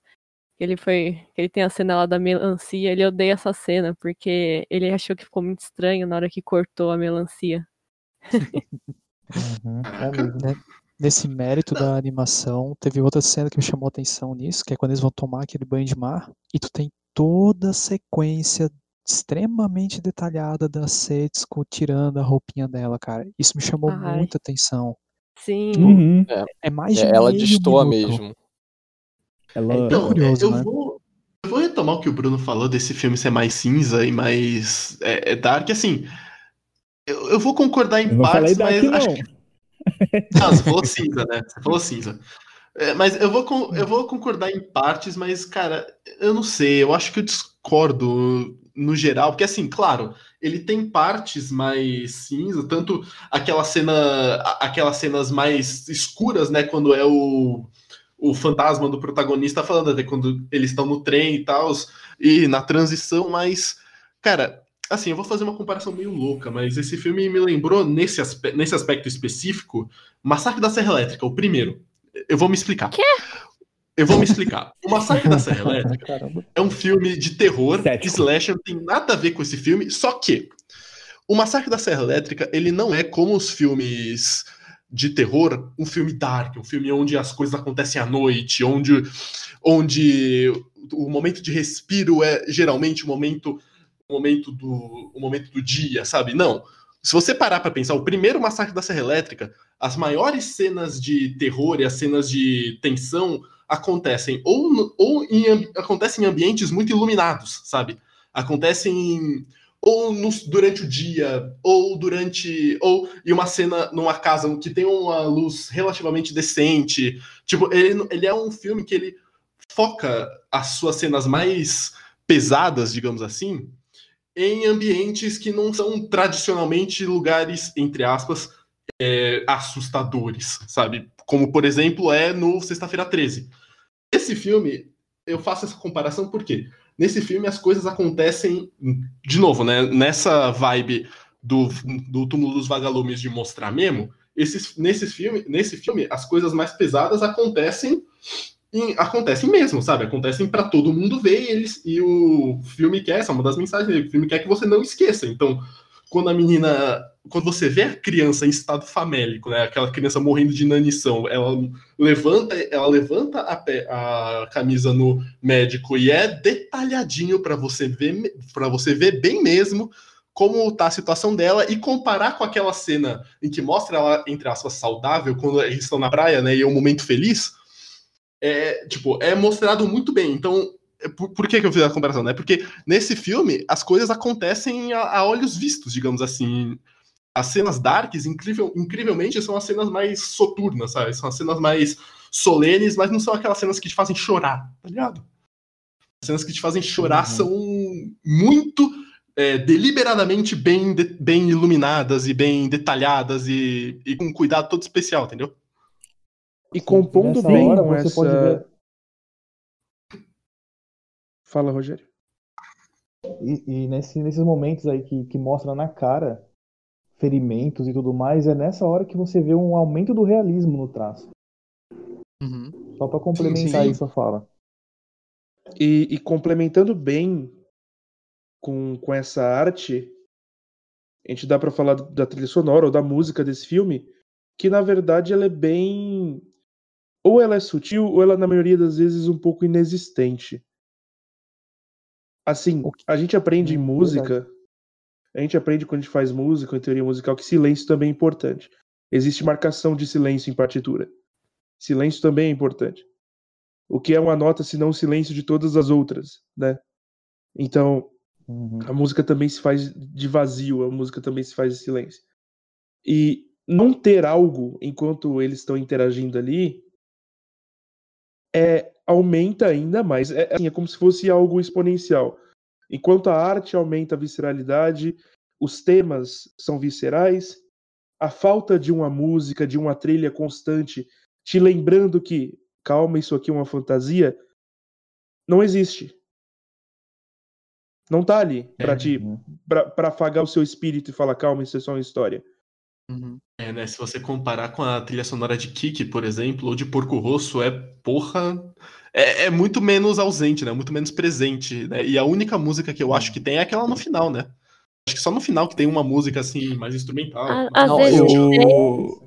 ele foi. Ele tem a cena lá da melancia, ele odeia essa cena, porque ele achou que ficou muito estranho na hora que cortou a melancia. uhum, é né? Nesse mérito da animação, teve outra cena que me chamou a atenção nisso, que é quando eles vão tomar aquele banho de mar, e tu tem toda a sequência extremamente detalhada da Setsuko tirando a roupinha dela, cara. Isso me chamou Ai. muita atenção. Sim. Uhum. É, é, mais de é, Ela destoa mesmo. Ela... Então, curioso, eu, né? vou, eu vou retomar o que o Bruno falou desse filme ser mais cinza e mais é, é dark, assim. Eu, eu vou concordar em eu partes, mas não. acho que. Não, você falou cinza, né? Você falou cinza. É, mas eu vou, eu vou concordar em partes, mas, cara, eu não sei, eu acho que eu discordo no geral, porque assim, claro, ele tem partes mais cinza, tanto aquela cena, aquelas cenas mais escuras, né, quando é o, o fantasma do protagonista falando, até quando eles estão no trem e tal, e na transição, mas, cara, assim, eu vou fazer uma comparação meio louca, mas esse filme me lembrou, nesse, aspe nesse aspecto específico, Massacre da Serra Elétrica, o primeiro. Eu vou me explicar. Quê? Eu vou me explicar. O Massacre da Serra Elétrica é um filme de terror, Cético. slasher, não tem nada a ver com esse filme, só que o Massacre da Serra Elétrica, ele não é como os filmes de terror, um filme dark, um filme onde as coisas acontecem à noite, onde, onde o momento de respiro é geralmente o momento, o momento, do, o momento do dia, sabe? Não. Se você parar para pensar, o primeiro Massacre da Serra Elétrica, as maiores cenas de terror e as cenas de tensão acontecem ou, ou em, acontecem em ambientes muito iluminados, sabe? Acontecem ou nos- durante o dia, ou durante. ou em uma cena numa casa que tem uma luz relativamente decente. Tipo, ele, ele é um filme que ele foca as suas cenas mais pesadas, digamos assim, em ambientes que não são tradicionalmente lugares, entre aspas, é, assustadores, sabe? Como, por exemplo, é no Sexta-feira 13. Esse filme, eu faço essa comparação porque nesse filme as coisas acontecem, de novo, né? Nessa vibe do, do túmulo dos vagalumes de mostrar mesmo, esses, nesse, filme, nesse filme as coisas mais pesadas acontecem em- acontecem mesmo, sabe? Acontecem para todo mundo ver e eles e o filme quer, essa é uma das mensagens dele, o filme quer que você não esqueça. Então, quando a menina, quando você vê a criança em estado famélico, né, aquela criança morrendo de inanição, ela levanta, ela levanta a, pé- a camisa no médico e é detalhadinho para você ver, para você ver bem mesmo como tá a situação dela e comparar com aquela cena em que mostra ela entre aspas saudável quando eles estão na praia, né, e é um momento feliz é, tipo, é mostrado muito bem. Então, é por, por que, que eu fiz a comparação? Né? Porque nesse filme as coisas acontecem a, a olhos vistos, digamos assim. As cenas darks, incrível, incrivelmente, são as cenas mais soturnas, sabe? São as cenas mais solenes, mas não são aquelas cenas que te fazem chorar, tá ligado? As cenas que te fazem chorar Uhum. são muito é, deliberadamente bem, de- bem iluminadas e bem detalhadas e, e com um cuidado todo especial, entendeu? E compondo Nessa bem hora com essa. pode ver. Fala, Rogério. E, e nesse- nesses momentos aí que, que mostra na cara ferimentos e tudo mais, é nessa hora que você vê um aumento do realismo no traço. Uhum. Só pra complementar sim. aí sua fala. E, e complementando bem com, com essa arte, a gente dá pra falar da trilha sonora ou da música desse filme, que na verdade ela é bem. Ou ela é sutil, ou ela, na maioria das vezes, um pouco inexistente. Assim, a gente aprende em Hum, música, a gente aprende quando a gente faz música, em teoria musical, que silêncio também é importante. Existe marcação de silêncio em partitura. Silêncio também é importante. O que é uma nota se não o silêncio de todas as outras, né? Então, Uhum. a música também se faz de vazio, a música também se faz de silêncio. E não ter algo enquanto eles estão interagindo ali é, aumenta ainda mais. É, assim, é como se fosse algo exponencial. Enquanto a arte aumenta a visceralidade, os temas são viscerais, a falta de uma música, de uma trilha constante, te lembrando que, calma, isso aqui é uma fantasia, não existe. Não tá ali pra ti, Uhum. pra, pra afagar o seu espírito e falar, calma, isso é só uma história. Uhum. É, né? Se você comparar com a trilha sonora de Kiki, por exemplo, ou de Porco Rosso, é porra. É, é muito menos ausente, né? Muito menos presente. Né? E a única música que eu acho que tem é aquela no final, né? Acho que só no final que tem uma música assim, mais instrumental. A- Às Não, vezes eu- tem,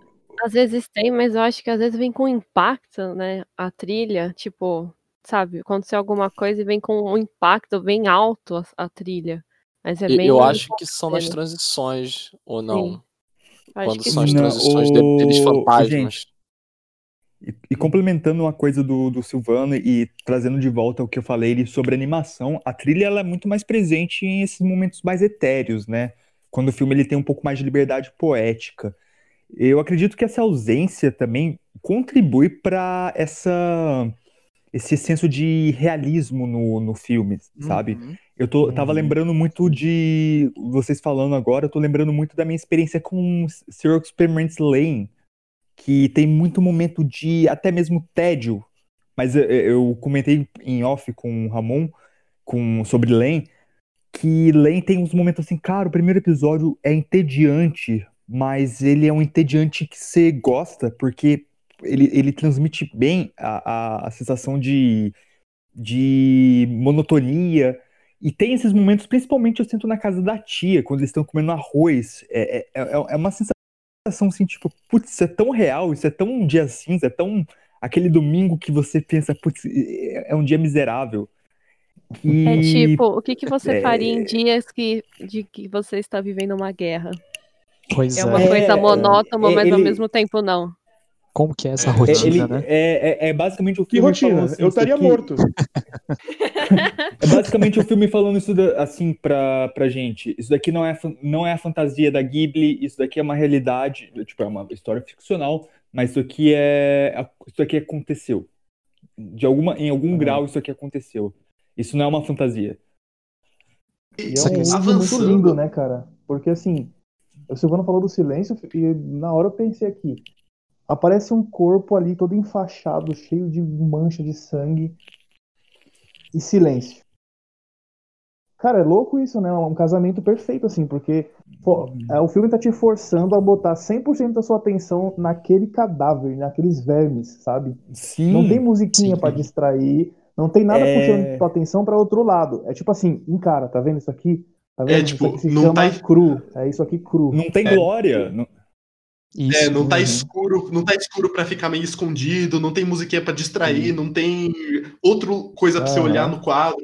às vezes tem, mas eu acho que às vezes vem com impacto, né? A trilha, tipo, sabe, aconteceu alguma coisa e vem com um impacto bem alto a, a trilha. Mas é bem eu acho que são nas Sim. transições, ou não? Acho Quando que são as sim. Não, transições o- deles fantasmas. gente, E, e complementando uma coisa do, do Silvano e trazendo de volta o que eu falei ele sobre animação, a trilha ela é muito mais presente em esses momentos mais etéreos, né? Quando o filme ele tem um pouco mais de liberdade poética. Eu acredito que essa ausência também contribui para essa esse senso de realismo no, no filme, sabe? Uhum. Eu tô, tava Uhum. lembrando muito de. Vocês falando agora, eu tô lembrando muito da minha experiência com Serial Experiments Lane, que tem muito momento de até mesmo tédio. Mas eu, eu comentei em off com o Ramon com, sobre Lane, que Lane tem uns momentos assim, cara, o primeiro episódio é entediante, mas ele é um entediante que você gosta, porque ele, ele transmite bem a, a, a sensação de, de monotonia. E tem esses momentos, principalmente eu sinto na casa da tia, quando eles estão comendo arroz. É, é, é, é uma sensação assim, tipo, putz, isso é tão real, isso é tão um dia cinza, é tão aquele domingo que você pensa, putz, é é um dia miserável. E É tipo, o que, que você é- faria em dias que, de que você está vivendo uma guerra? Pois É é. uma É, coisa monótona, é, mas ao ele- mesmo tempo não. Como que é essa É, é, rotina, ele- né? é, é, é basicamente o Que filme rotina? falando assim, eu estaria aqui- morto. É basicamente o filme falando isso da- assim pra, pra gente. Isso daqui não é, não é a fantasia da Ghibli, isso daqui é uma realidade, tipo, é uma história ficcional, mas isso aqui é. Isso aqui aconteceu. De alguma, em algum Uhum. grau isso aqui aconteceu. Isso não é uma fantasia. E é um questão- uso muito Avançando. lindo, né, cara? Porque assim, o Silvano falou do silêncio e na hora eu pensei aqui, aparece um corpo ali todo enfaixado, cheio de mancha de sangue e silêncio. Cara, é louco isso, né? É um casamento perfeito, assim, porque pô, é, o filme tá te forçando a botar 100% da sua atenção naquele cadáver, naqueles vermes, sabe? Sim. Não tem musiquinha pra distrair, não tem nada É. puxando tua atenção pra outro lado. É tipo assim, encara, tá vendo isso aqui? Tá vendo? É, tipo, isso aqui se não chama tá- cru. É isso aqui cru. Não tem É. glória. Não- Isso. É, não tá Uhum. escuro, não tá escuro pra ficar meio escondido, não tem musiquinha pra distrair, não tem outra coisa pra você Aham. olhar no quadro.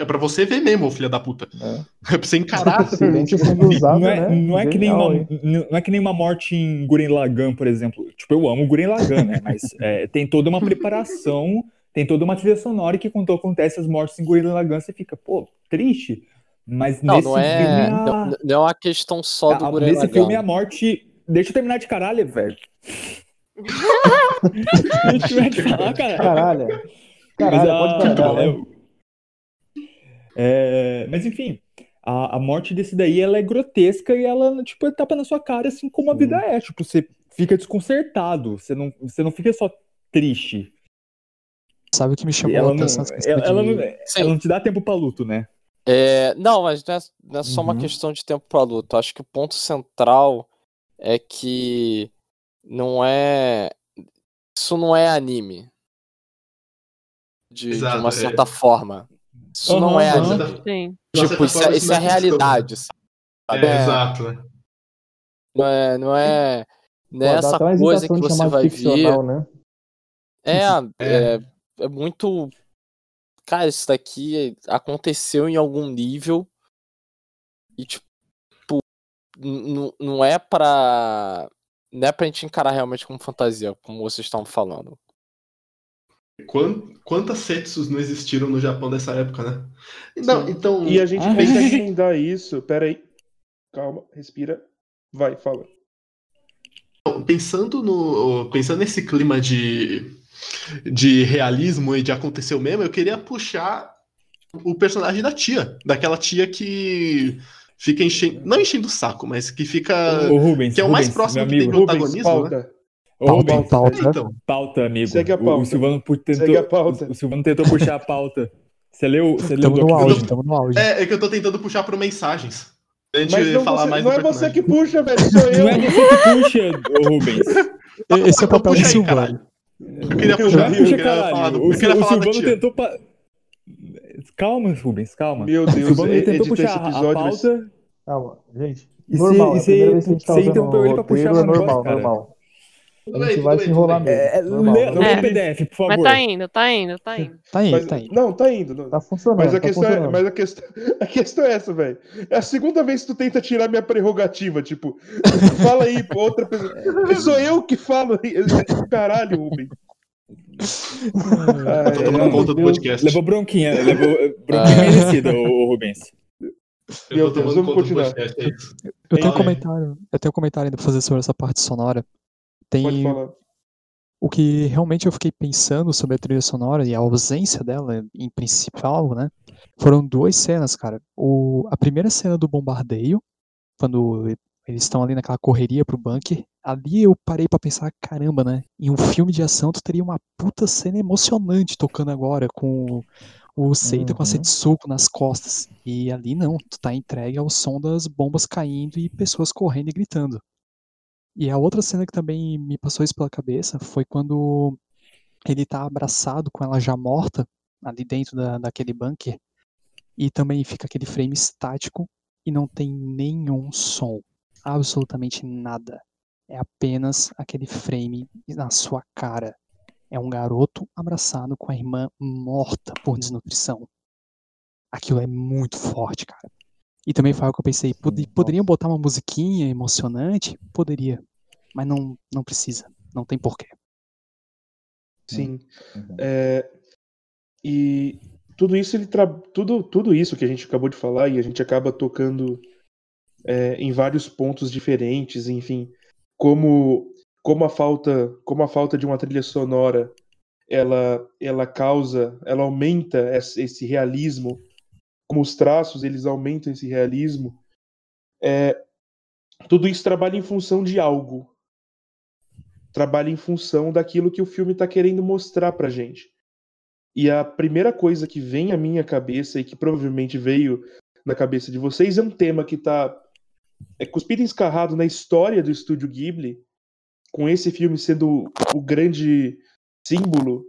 É pra você ver mesmo, filha da puta. É. É pra você encarar. Usado, não, é, né? não, é que nem uma, hein? não é que nem uma morte em Gurren Lagann, por exemplo. Tipo, eu amo Gurren Lagann, né? Mas é, tem toda uma preparação, tem toda uma trilha sonora que quando acontece as mortes em Gurren Lagann, você fica, pô, triste. Mas Não, nesse não é, filme, a- não, não é uma questão só do a- Gurren nesse Lagann. filme a morte... Deixa eu terminar de caralho, velho. Deixa eu terminar de falar, cara. Caralho. Mas Caralho, a- pode parar, né? É, mas enfim, a, a morte desse daí ela é grotesca e ela, tipo, tapa na sua cara, assim como a vida é. Tipo, você fica desconcertado, você não, você não fica só triste. Sabe o que me chamou ela a não, atenção? questão ela, ela não, ela não te dá tempo pra luto, né? É, não, mas não é, não é só uma Uhum. questão de tempo para luta. Acho que o ponto central é que não é. Isso não é anime. De, de Exato, uma é. certa forma. Isso não Aham, é anime. Sim. De Tipo, isso, forma, é, isso isso é não é realidade, sabe? É, É, exato, né? não é, não é, não Pô, é coisa que de você de vai ver. né? É, É. é, é muito. Cara, isso daqui aconteceu em algum nível e, tipo, não é pra. Não é pra gente encarar realmente como fantasia, como vocês estavam falando. Quan- Quantas setsus não existiram no Japão dessa época, né? Não, então. E a gente Ah. consegue emendar isso. Pera aí. Calma, respira. Vai, fala. Pensando no. Pensando nesse clima de, de realismo e de aconteceu mesmo, eu queria puxar o personagem da tia. Daquela tia que fica enchendo. Não enchendo o saco, mas que fica. Ô, Rubens, que é o mais Rubens, próximo que tem do protagonismo, né? pauta. Ô, Pauta, Rubens, pauta. É, então. pauta, amigo. Segue a O- O, pauta. Silvano tentou, Segue a pauta. O, o Silvano tentou puxar a pauta. Você leu, você leu o Tamo no auge, tamo no auge. É, é que eu tô tentando puxar por mensagens. Pra gente Mas não, falar você- mais não é você que puxa, velho. Sou eu. Não é você que puxa, ô, Rubens. Esse é o papel do Silvano. Eu queria puxar, eu queria falar do, O, eu queria o falar Silvano tentou. Pa... Calma, Rubens, calma. Meu O Deus, ele editar tentou esse puxar a episódio. ser- pauta. Calma, gente. E normal, você- é a primeira vez que a gente tá você usando interrompeu o ele pra puxar é uma normal, cara. normal. Tudo A gente vai se enrolar bem. mesmo. É, normal, lê, normal. lê É. o PDF, por Mas favor. tá indo, tá indo, tá indo. Tá aí, Mas- tá aí. Não, tá indo. não. Tá funcionando, Mas a tá questão, é, funcionando. mas a questão, a questão é essa, velho. É a segunda vez que tu tenta tirar minha prerrogativa, tipo, fala aí pra outra pessoa. Sou eu que falo aí. Caralho, Rubem. Eu tô tomando conta do podcast. Levou bronquinha, levou bronquinha Ah. merecida, ô, ô, Rubens. Eu Meu tô Deus, tomando vamos conta do continuar. podcast, é. Eu tenho um comentário, eu tenho um comentário ainda pra fazer sobre essa parte sonora. Pode Tem falar. O que realmente eu fiquei pensando sobre a trilha sonora e a ausência dela, em principal, né? Foram duas cenas, cara. O, a primeira cena do bombardeio, quando eles estão ali naquela correria pro bunker, ali eu parei para pensar, caramba, né? Em um filme de ação tu teria uma puta cena emocionante tocando agora com o Seita uhum. com a Setsuko nas costas. E ali não, tu tá entregue ao som das bombas caindo e pessoas correndo e gritando. E a outra cena que também me passou isso pela cabeça foi quando ele tá abraçado com ela já morta, ali dentro da, daquele bunker, e também fica aquele frame estático e não tem nenhum som. Absolutamente nada. É apenas aquele frame na sua cara. É um garoto abraçado com a irmã morta por desnutrição. Aquilo é muito forte, cara. E também foi algo que eu pensei, pod poderiam botar uma musiquinha emocionante? Poderia. Mas não, não precisa. Não tem porquê. Sim. Uhum. É, e tudo isso ele tra... tudo, tudo isso que a gente acabou de falar e a gente acaba tocando é, em vários pontos diferentes, enfim, como como a falta como a falta de uma trilha sonora ela ela causa ela aumenta esse realismo como os traços eles aumentam esse realismo é, tudo isso trabalha em função de algo. Trabalha em função daquilo que o filme está querendo mostrar para gente. E a primeira coisa que vem à minha cabeça e que provavelmente veio na cabeça de vocês é um tema que está é cuspido e escarrado na história do estúdio Ghibli com esse filme sendo o grande símbolo,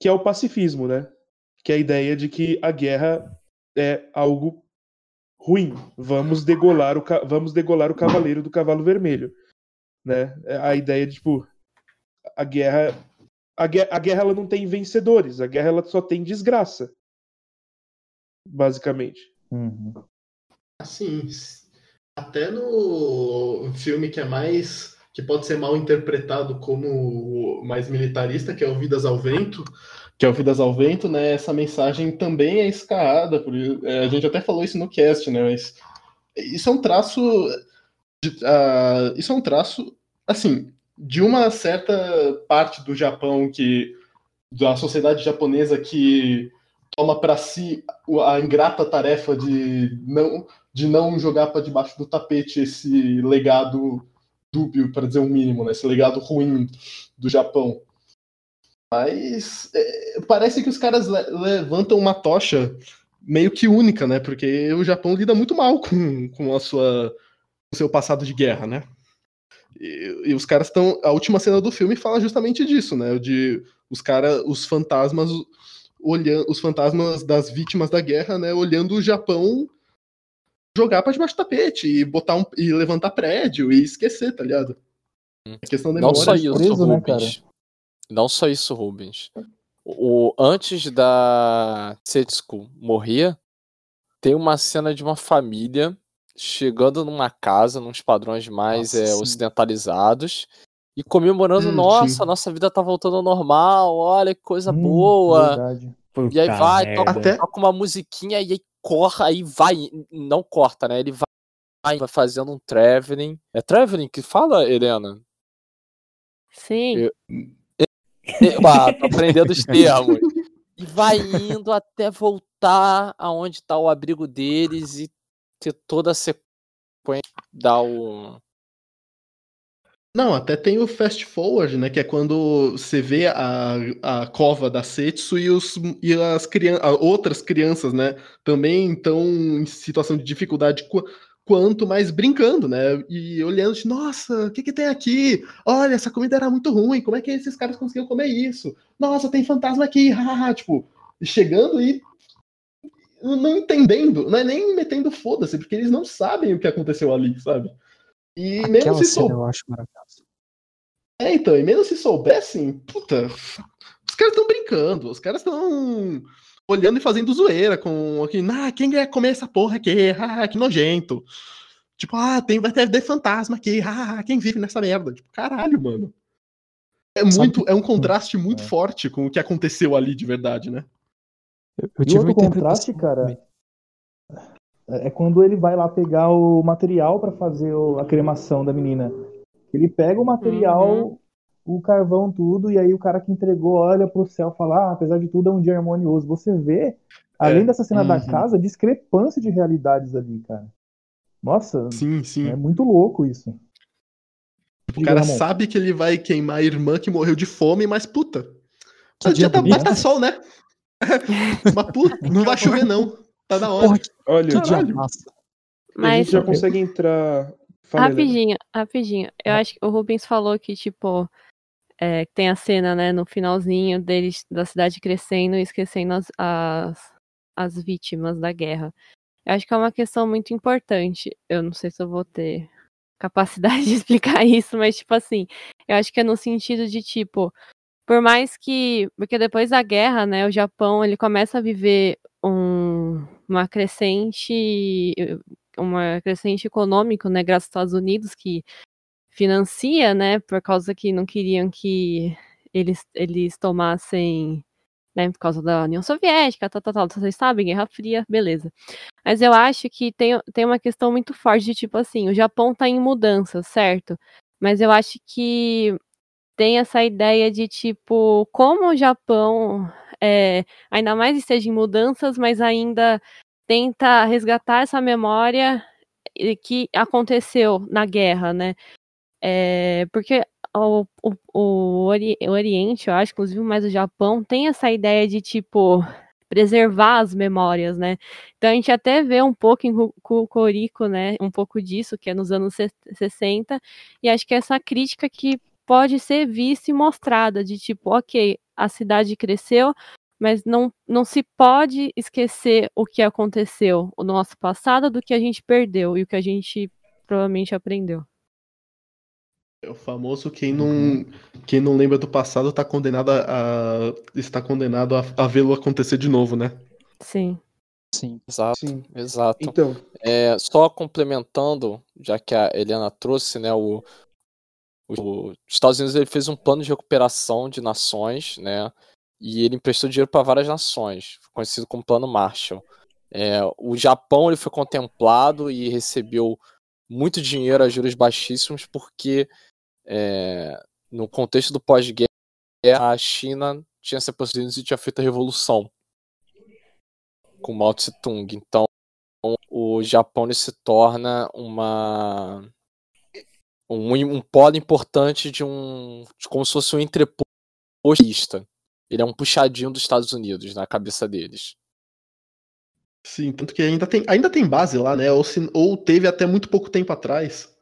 que é o pacifismo, né? Que é a ideia de que a guerra é algo ruim. Vamos degolar o, vamos degolar o cavaleiro do cavalo vermelho, né? É a ideia de tipo a guerra a guerra, a guerra ela não tem vencedores, a guerra ela só tem desgraça. Basicamente. Uhum. Assim, até no filme que é mais que pode ser mal interpretado como mais militarista, que é o Vidas ao Vento, que é o Vidas ao Vento, né? Essa mensagem também é escarrada, por, é, a gente até falou isso no cast, né? Mas isso é um traço, de, uh, isso é um traço, assim, de uma certa parte do Japão que da sociedade japonesa que toma para si a ingrata tarefa de não de não jogar para debaixo do tapete esse legado dúbio, para dizer o um mínimo, né? esse legado ruim do Japão. Mas é, parece que os caras le levantam uma tocha meio que única, né? Porque o Japão lida muito mal com, com a sua o seu passado de guerra, né? E, e os caras estão. A última cena do filme fala justamente disso, né? De os caras, os fantasmas olhando, os fantasmas das vítimas da guerra, né? Olhando o Japão jogar para debaixo do tapete e botar um, e levantar prédio e esquecer, tá ligado? A hum. questão da Não só isso, preso, né, Rubens. Né, Não só isso, Rubens. O, antes da Setsuko morrer, tem uma cena de uma família chegando numa casa, nos padrões mais nossa, é, ocidentalizados, e comemorando, hum, nossa, sim. nossa vida tá voltando ao normal, olha que coisa hum, boa. Verdade. e aí vai, toca, Até... toca uma musiquinha e aí corre, aí vai, não corta, né? Ele vai, vai fazendo um traveling. É traveling que fala, Helena? Sim. Eu, eu, tô aprendendo os termos. E vai indo até voltar aonde tá o abrigo deles e ter toda a sequência dar o não, até tem o fast forward, né? Que é quando você vê a, a cova da Setsu e, os, e as crianças, outras crianças, né? Também estão em situação de dificuldade quanto mais brincando, né? E olhando, de, nossa, o que, que tem aqui? Olha, essa comida era muito ruim, como é que esses caras conseguiram comer isso? Nossa, tem fantasma aqui, hahaha, tipo, chegando e não entendendo, não é nem metendo foda-se, porque eles não sabem o que aconteceu ali, sabe? E Aquela mesmo se sou... eu acho maravilhosa. É, então, e mesmo se soubessem, puta, os caras estão brincando, os caras estão olhando e fazendo zoeira com aqui, ah, quem quer comer essa porra aqui? Ah, que nojento. Tipo, ah, tem, vai ter fantasma aqui, ah, quem vive nessa merda? Tipo, caralho, mano. É muito, é um contraste muito é. forte com o que aconteceu ali de verdade, né? Eu, eu tive e outro contraste, cara, é quando ele vai lá pegar o material para fazer a cremação da menina. Ele pega o material, uhum. o carvão, tudo, e aí o cara que entregou olha pro céu e fala, ah, apesar de tudo é um dia harmonioso. Você vê, além É. dessa cena da Uhum. casa, discrepância de realidades ali, cara. Nossa, Sim, sim. é muito louco isso. O Diga, cara Ramon. sabe que ele vai queimar a irmã que morreu de fome, mas puta. Que o dia tá, mas tá sol, né? mas puta, não vai chover não. Tá da hora. Olha, que dia Caralho. massa. a Mas gente já consegue entrar. Rapidinho, rapidinho. Eu acho que o Rubens falou que, tipo, é, tem a cena, né, no finalzinho deles, da cidade crescendo e esquecendo as, as, as vítimas da guerra. Eu acho que é uma questão muito importante. Eu não sei se eu vou ter capacidade de explicar isso, mas, tipo assim, eu acho que é no sentido de, tipo, por mais que. Porque depois da guerra, né, o Japão ele começa a viver um, uma crescente uma crescente econômico, né, graças aos Estados Unidos que financia, né, por causa que não queriam que eles eles tomassem, né, por causa da União Soviética, tal, tal, tal, vocês sabem, Guerra Fria, beleza. Mas eu acho que tem, tem uma questão muito forte de tipo assim, o Japão tá em mudança, certo? Mas eu acho que tem essa ideia de tipo, como o Japão é, ainda mais esteja em mudanças, mas ainda tenta resgatar essa memória que aconteceu na guerra, né? É, porque o, o, o, Ori- o Oriente, eu acho, inclusive mais o Japão, tem essa ideia de, tipo, preservar as memórias, né? Então a gente até vê um pouco em Corico, né? Um pouco disso, que é nos anos se- 60, e acho que essa crítica que pode ser vista e mostrada, de tipo, ok, a cidade cresceu, mas não, não se pode esquecer o que aconteceu, o nosso passado, do que a gente perdeu e o que a gente provavelmente aprendeu. É o famoso quem não, quem não lembra do passado tá condenado a, a- está condenado a, a vê-lo acontecer de novo, né? Sim. Sim. Exato, Sim. exato. Então, É, só complementando, já que a Helena trouxe, né, o, o- os Estados Unidos ele fez um plano de recuperação de nações, né, e ele emprestou dinheiro para várias nações, conhecido como Plano Marshall. É, o Japão ele foi contemplado e recebeu muito dinheiro a juros baixíssimos porque é, no contexto do pós-guerra a China tinha se aproximado e tinha feito a revolução com Mao Tse Tung. Então o Japão se torna uma um, um polo importante de um de como se fosse um entreposto. Ele é um puxadinho dos Estados Unidos na cabeça deles. Sim, tanto que ainda tem, ainda tem base lá, né? Ou, se- ou teve até muito pouco tempo atrás.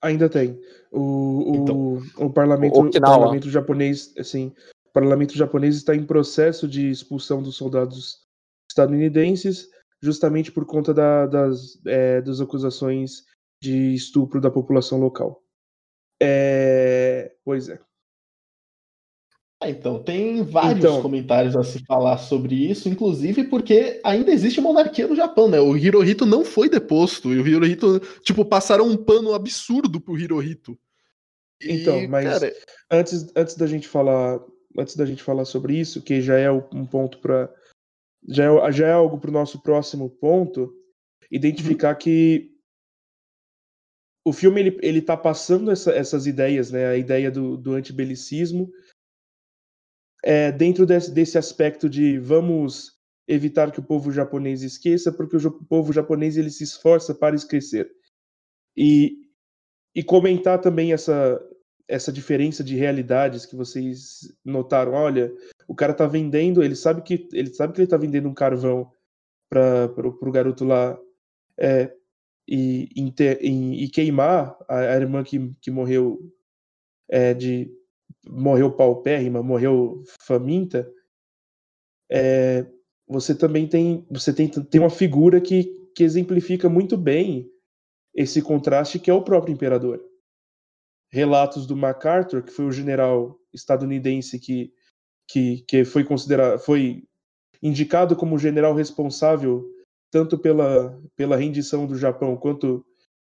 ainda tem. O, o, Então, o parlamento, o parlamento japonês, assim, o parlamento japonês está em processo de expulsão dos soldados estadunidenses, justamente por conta da- das, é, das acusações de estupro da população local. É, pois é. Ah, então, tem vários Então. comentários a se falar sobre isso, inclusive porque ainda existe monarquia no Japão, né? O Hirohito não foi deposto, e o Hirohito, tipo, passaram um pano absurdo pro Hirohito. E, Então, mas- cara, Antes, antes da gente falar, antes da gente falar sobre isso, que já é um ponto para já é, já é algo para o nosso próximo ponto, identificar que o filme ele, ele tá passando essa- essas ideias, né, a ideia do, do antibelicismo, é, dentro desse, desse aspecto de vamos evitar que o povo japonês esqueça, porque o povo japonês ele se esforça para esquecer. E, e comentar também essa, essa diferença de realidades que vocês notaram. Olha, o cara tá vendendo, ele sabe que ele sabe que ele tá vendendo um carvão para o garoto lá é, e, e- e queimar a, a irmã que, que morreu é, de morreu paupérrima, morreu faminta. É, você também tem você tem, tem uma figura que, que exemplifica muito bem esse contraste que é o próprio imperador relatos do MacArthur, que foi o general estadunidense que, que, que foi considerado, foi indicado como general responsável tanto pela, pela rendição do Japão quanto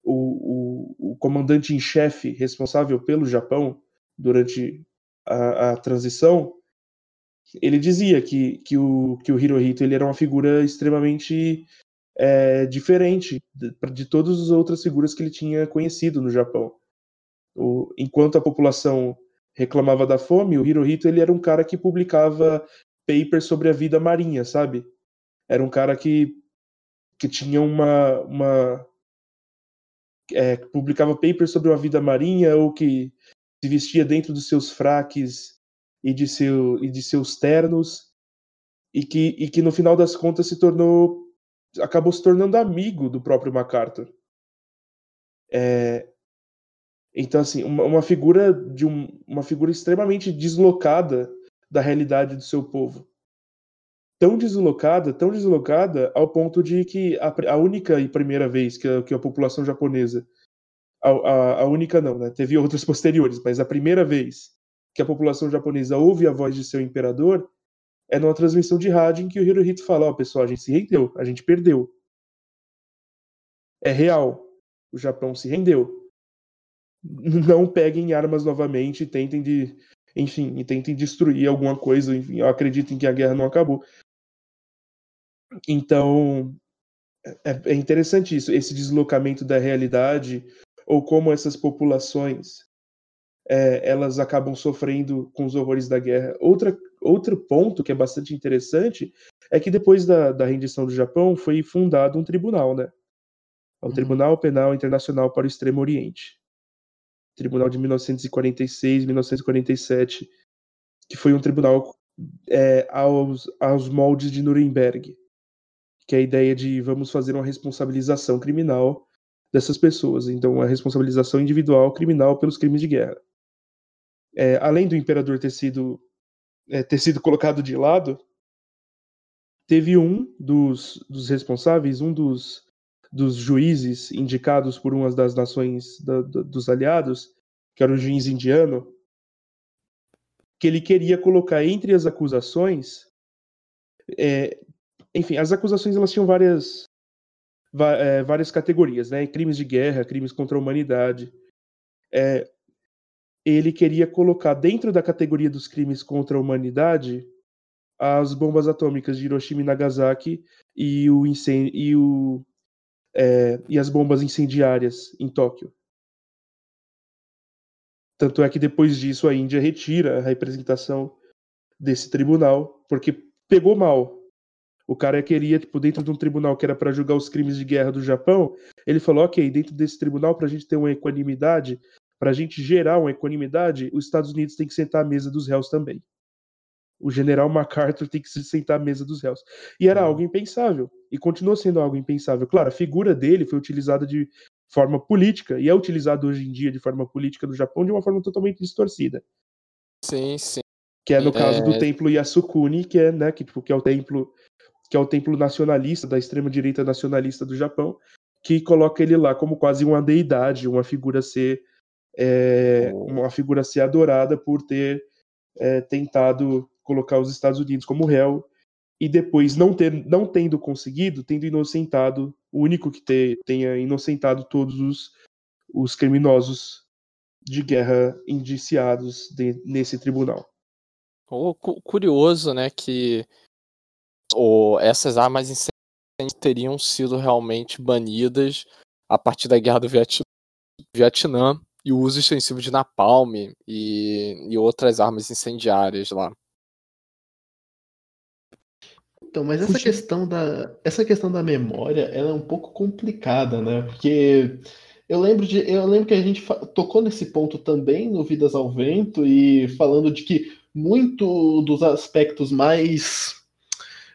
o, o, o comandante em chefe responsável pelo Japão durante a, a transição, ele dizia que, que, o, que o Hirohito ele era uma figura extremamente é, diferente de, de todas as outras figuras que ele tinha conhecido no Japão. O, enquanto a população reclamava da fome, o Hirohito ele era um cara que publicava papers sobre a vida marinha, sabe? Era um cara que, que tinha uma, uma é, publicava papers sobre uma vida marinha ou que se vestia dentro dos seus fraques e de, seu, e de seus ternos e que, e que no final das contas se tornou acabou se tornando amigo do próprio MacArthur. É, então assim uma, uma figura de um, uma figura extremamente deslocada da realidade do seu povo tão deslocada, tão deslocada, ao ponto de que a, a única e primeira vez que a, que a população japonesa, a, a, a, única não, né? Teve outras posteriores, mas a primeira vez que a população japonesa ouve a voz de seu imperador é numa transmissão de rádio em que o Hirohito fala: Ó, oh, pessoal, a gente se rendeu, a gente perdeu. É real. O Japão se rendeu. Não peguem armas novamente tentem de. Enfim, e tentem destruir alguma coisa. Enfim, eu acredito em que a guerra não acabou. Então, é, é interessante isso, esse deslocamento da realidade, ou como essas populações é, elas acabam sofrendo com os horrores da guerra. Outra, outro ponto que é bastante interessante é que depois da, da rendição do Japão foi fundado um tribunal, né? O uhum. Tribunal Penal Internacional para o Extremo Oriente. Tribunal de 1946, 1947, que foi um tribunal é, aos, aos moldes de Nuremberg que é a ideia de vamos fazer uma responsabilização criminal dessas pessoas. Então, a responsabilização individual criminal pelos crimes de guerra. É, além do imperador ter sido, é, ter sido colocado de lado, teve um dos, dos responsáveis, um dos, dos juízes indicados por uma das nações da, da, dos aliados, que era o juiz indiano, que ele queria colocar entre as acusações é, enfim, as acusações elas tinham várias, é, várias categorias, né? Crimes de guerra, crimes contra a humanidade. É, ele queria colocar dentro da categoria dos crimes contra a humanidade as bombas atômicas de Hiroshima e Nagasaki e, o incêndio, e, o, é, e as bombas incendiárias em Tóquio. Tanto é que depois disso a Índia retira a representação desse tribunal, porque pegou mal. O cara queria, tipo, dentro de um tribunal que era para julgar os crimes de guerra do Japão, ele falou: ok, dentro desse tribunal, para a gente ter uma equanimidade, para a gente gerar uma equanimidade, os Estados Unidos tem que sentar à mesa dos réus também. O general MacArthur tem que se sentar à mesa dos réus. E era uhum. algo impensável. E continuou sendo algo impensável. Claro, a figura dele foi utilizada de forma política, e é utilizada hoje em dia de forma política no Japão de uma forma totalmente distorcida. Sim, sim. Que é no caso é... do templo Yasukuni, que é, né, que, tipo, que é o templo que é o templo nacionalista, da extrema-direita nacionalista do Japão, que coloca ele lá como quase uma deidade, uma figura a ser, é, uma figura a ser adorada por ter é, tentado colocar os Estados Unidos como réu e depois não, ter, não tendo conseguido, tendo inocentado, o único que ter, tenha inocentado todos os, os criminosos de guerra indiciados de, nesse tribunal. Oh, curioso, né, que ou essas armas incêndios teriam sido realmente banidas a partir da guerra do Vietnã e o uso extensivo de napalm e, e outras armas incendiárias lá. Então, mas essa questão da essa questão da memória, ela é um pouco complicada, né? Porque eu lembro de eu lembro que a gente tocou nesse ponto também no Vidas ao Vento e falando de que muito dos aspectos mais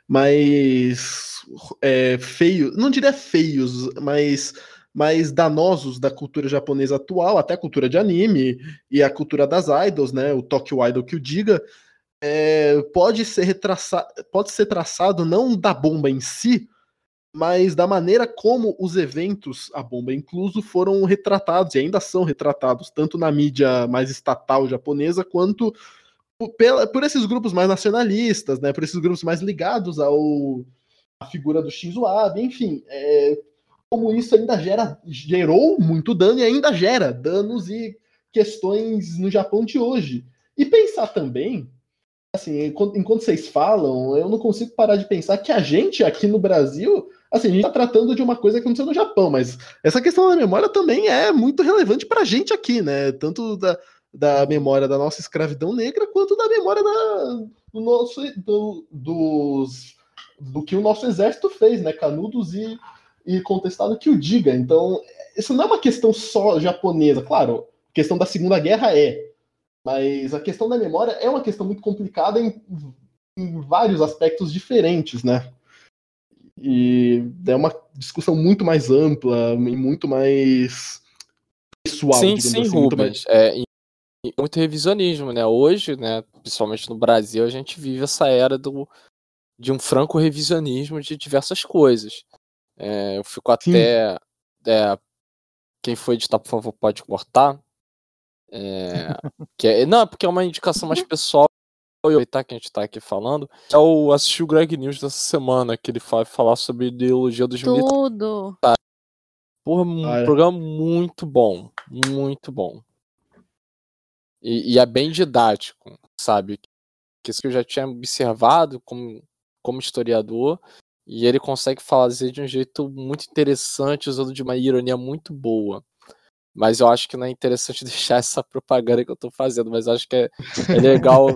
mais é, feios, não diria feios, mas mais danosos da cultura japonesa atual, até a cultura de anime e a cultura das idols, né? O Tokyo Idol que o diga, é, pode ser retraçado, pode ser traçado não da bomba em si, mas da maneira como os eventos, a bomba incluso, foram retratados e ainda são retratados, tanto na mídia mais estatal japonesa quanto por, por esses grupos mais nacionalistas, né, por esses grupos mais ligados ao a figura do Shinzo Abe, enfim, é, como isso ainda gera, gerou muito dano e ainda gera danos e questões no Japão de hoje. E pensar também, assim, enquanto, enquanto vocês falam, eu não consigo parar de pensar que a gente aqui no Brasil, assim, a gente está tratando de uma coisa que aconteceu no Japão, mas essa questão da memória também é muito relevante para a gente aqui, né? Tanto da, da memória da nossa escravidão negra, quanto da memória da, do nosso do, dos, do que o nosso exército fez, né? Canudos e, e contestado que o diga. Então, isso não é uma questão só japonesa, claro, a questão da Segunda Guerra é, mas a questão da memória é uma questão muito complicada em, em vários aspectos diferentes, né? E é uma discussão muito mais ampla e muito mais pessoal. Sim, sim, assim, Rubens. É, muito revisionismo, né? Hoje, né, principalmente no Brasil, a gente vive essa era do, de um franco revisionismo de diversas coisas. É, eu fico até. É, quem foi editar, por favor, pode cortar. É, que é, não, porque é uma indicação mais pessoal aproveitar que a gente tá aqui falando, é o assistir o Greg News dessa semana, que ele vai falar sobre ideologia dos militares. Tudo. Porra, um é. programa muito bom. Muito bom. E, e é bem didático, sabe? Que isso que eu já tinha observado como, como historiador. E ele consegue fazer de um jeito muito interessante, usando de uma ironia muito boa. Mas eu acho que não é interessante deixar essa propaganda que eu tô fazendo, mas acho que é, é legal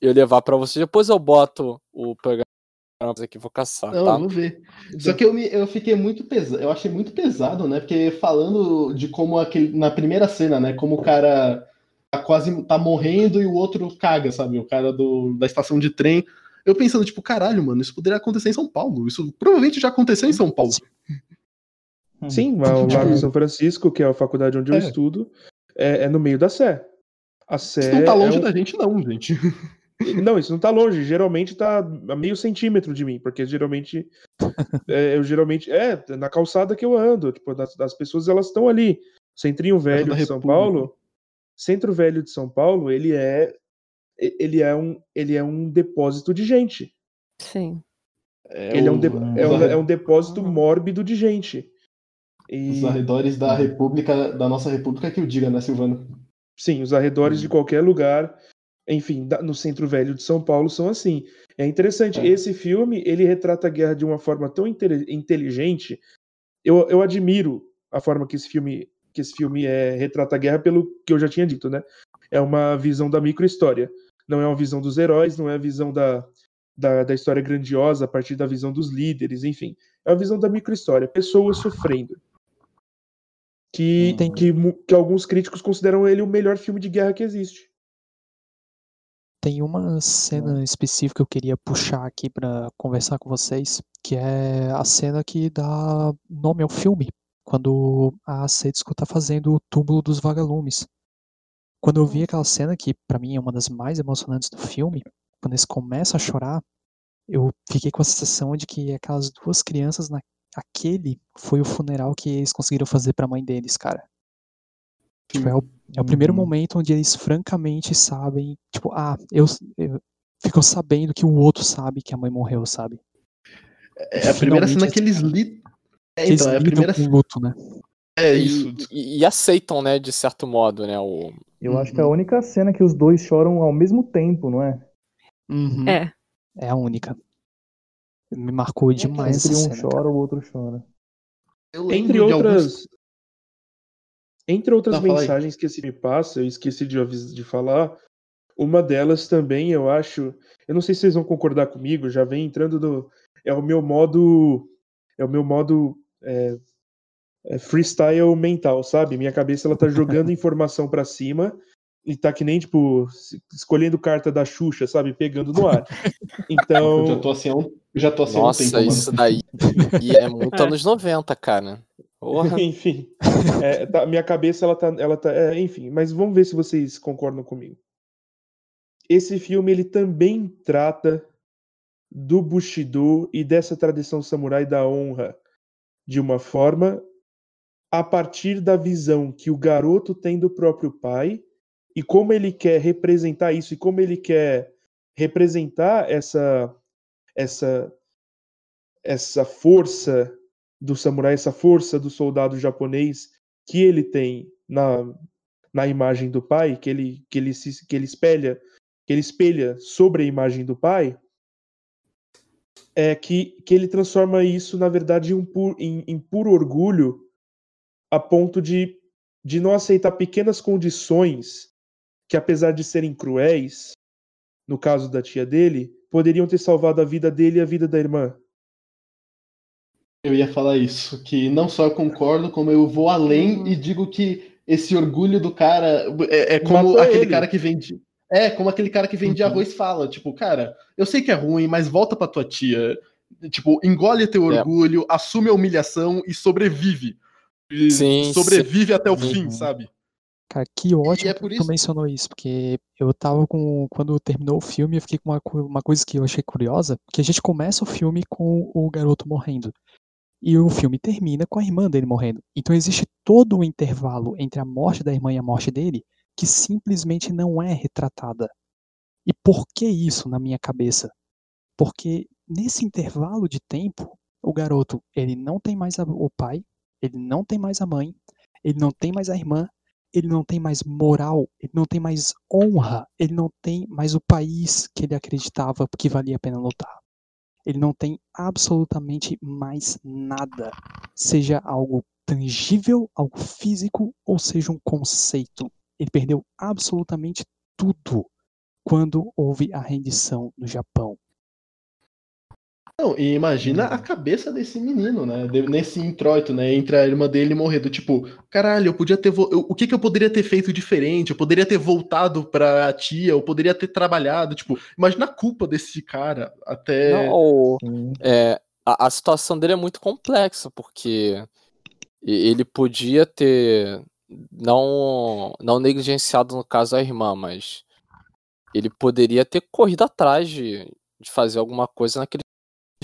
eu levar para você. Depois eu boto o programa aqui, vou caçar, Não, tá? vou ver. Só que eu, me, eu fiquei muito pesado, eu achei muito pesado, né? Porque falando de como aquele, na primeira cena, né? Como o cara quase tá morrendo e o outro caga, sabe? O cara do, da estação de trem. Eu pensando, tipo, caralho, mano, isso poderia acontecer em São Paulo. Isso provavelmente já aconteceu em São Paulo. Sim, lá, lá em São Francisco, que é a faculdade onde eu É. estudo, é, é no meio da Sé. A Sé Isso não tá longe é um- da gente, não, gente. Não, isso não tá longe. Geralmente tá a meio centímetro de mim, porque geralmente é, eu geralmente é na calçada que eu ando. Tipo, das, das pessoas elas estão ali. Centrinho Velho de São República. Paulo, Centro Velho de São Paulo, ele é ele é um ele é um depósito de gente. Sim. ele é um, de- o- é um, é um depósito mórbido de gente. E Os arredores da República, da nossa República, que o diga, né, Silvano? Sim, os arredores de qualquer lugar, enfim, da- no centro velho de São Paulo são assim. É interessante, É. esse filme, ele retrata a guerra de uma forma tão inte- inteligente. Eu, eu admiro a forma que esse filme que esse filme é, retrata a guerra pelo que eu já tinha dito, né? É uma visão da microhistória. Não é uma visão dos heróis, não é a visão da, da, da história grandiosa a partir da visão dos líderes, enfim. É uma visão da microhistória, pessoas sofrendo. Que, Tem- que, que alguns críticos consideram ele o melhor filme de guerra que existe. Tem uma cena específica que eu queria puxar aqui pra conversar com vocês, que é a cena que dá nome ao filme, quando a Setsuko tá fazendo o túmulo dos vagalumes. Quando eu vi aquela cena, que pra mim é uma das mais emocionantes do filme, quando eles começam a chorar, eu fiquei com a sensação de que aquelas duas crianças, na... aquele foi o funeral que eles conseguiram fazer pra mãe deles, cara. Tipo, é o é o primeiro Uhum. momento onde eles francamente sabem, tipo, ah, eu, eu ficam sabendo que o outro sabe que a mãe morreu, sabe? É a primeira cena que eles li. É, então, é a primeira com luto, né? É E- isso. E, e aceitam, né, de certo modo, né, o, Eu acho que é a única cena que os dois choram ao mesmo tempo, não é? Uhum. É. É a única. Me marcou demais essa um cena. chora, o outro chora. Entre outras, alguns- entre outras mensagens que esse me passa, eu esqueci de, de falar, uma delas também eu acho, eu não sei se vocês vão concordar comigo, já vem entrando no, é o meu modo, é o meu modo é, é freestyle mental, sabe? Minha cabeça ela tá jogando informação pra cima e tá que nem tipo escolhendo carta da Xuxa, sabe? Pegando no ar. Então, Eu já tô assim um, já tô assim há um Nossa, tempo, mano. isso daí e é muito anos 90, cara. Porra. enfim, é, tá- minha cabeça ela tá, ela tá, é, enfim, mas vamos ver se vocês concordam comigo. Esse filme ele também trata do Bushido e dessa tradição samurai da honra de uma forma a partir da visão que o garoto tem do próprio pai e como ele quer representar isso e como ele quer representar essa essa essa força do samurai, essa força do soldado japonês que ele tem na, na imagem do pai, que ele, que ele se que ele espelha, que ele espelha sobre a imagem do pai, é que, que ele transforma isso, na verdade, em, um pu- em, em puro orgulho, a ponto de, de não aceitar pequenas condições que apesar de serem cruéis, no caso da tia dele, poderiam ter salvado a vida dele e a vida da irmã. Eu ia falar isso, que não só eu concordo, como eu vou além Uhum. e digo que esse orgulho do cara é, é como Matou aquele ele. cara que vende. É, como aquele cara que vende Uhum. arroz fala, tipo, cara, eu sei que é ruim, mas volta pra tua tia. Tipo, engole teu É. orgulho, assume a humilhação e sobrevive. E Sim, sobrevive até o Uhum. fim, sabe? Cara, que ótimo é que por tu isso- mencionou isso, porque eu tava com. Quando terminou o filme, eu fiquei com uma, uma coisa que eu achei curiosa, que a gente começa o filme com o garoto morrendo. E o filme termina com a irmã dele morrendo. Então existe todo o intervalo entre a morte da irmã e a morte dele que simplesmente não é retratada. E por que isso na minha cabeça? Porque nesse intervalo de tempo, o garoto, ele não tem mais o pai, ele não tem mais a mãe, ele não tem mais a irmã, ele não tem mais moral, ele não tem mais honra, ele não tem mais o país que ele acreditava que valia a pena lutar. Ele não tem absolutamente mais nada, seja algo tangível, algo físico ou seja um conceito. Ele perdeu absolutamente tudo quando houve a rendição no Japão. Não, e imagina a cabeça desse menino, né? de- nesse introito, né? Entre a irmã dele e morrer. Do tipo, caralho, eu podia ter. vo- eu- o que, que eu poderia ter feito diferente? Eu poderia ter voltado pra tia, eu poderia ter trabalhado. Tipo, imagina a culpa desse cara até. Não, é, a, a situação dele é muito complexa, porque ele podia ter não, não negligenciado, no caso, a irmã, mas ele poderia ter corrido atrás de, de fazer alguma coisa naquele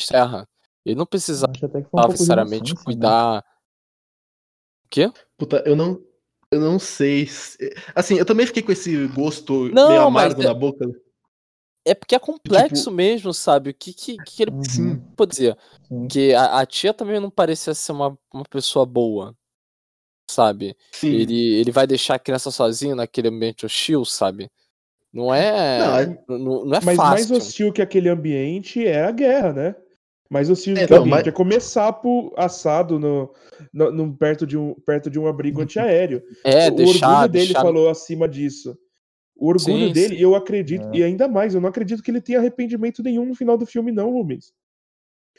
terra. Ele não precisava um necessariamente inocência, né? cuidar. O quê? Puta, eu não. Eu não sei. se- Assim, eu também fiquei com esse gosto Não, meio amargo é- na boca. É porque é complexo mesmo, sabe? O que, que, que ele Uhum, pode dizer? sim. Que a, a tia também não parecia ser uma, uma pessoa boa, sabe? Sim. Ele, ele vai deixar a criança sozinha naquele ambiente hostil, sabe? Não é. Não, é- Não, não é Mas mais fácil. hostil que aquele ambiente é a guerra, né? Mais hostil É, que o não, ambiente mas- é comer sapo assado no, no- no- perto, de um, perto de um abrigo antiaéreo. É, o deixar. orgulho dele deixar... falou acima disso. O orgulho Sim, dele, sim. eu acredito, É. e ainda mais, eu não acredito que ele tenha arrependimento nenhum no final do filme, não, Rubens.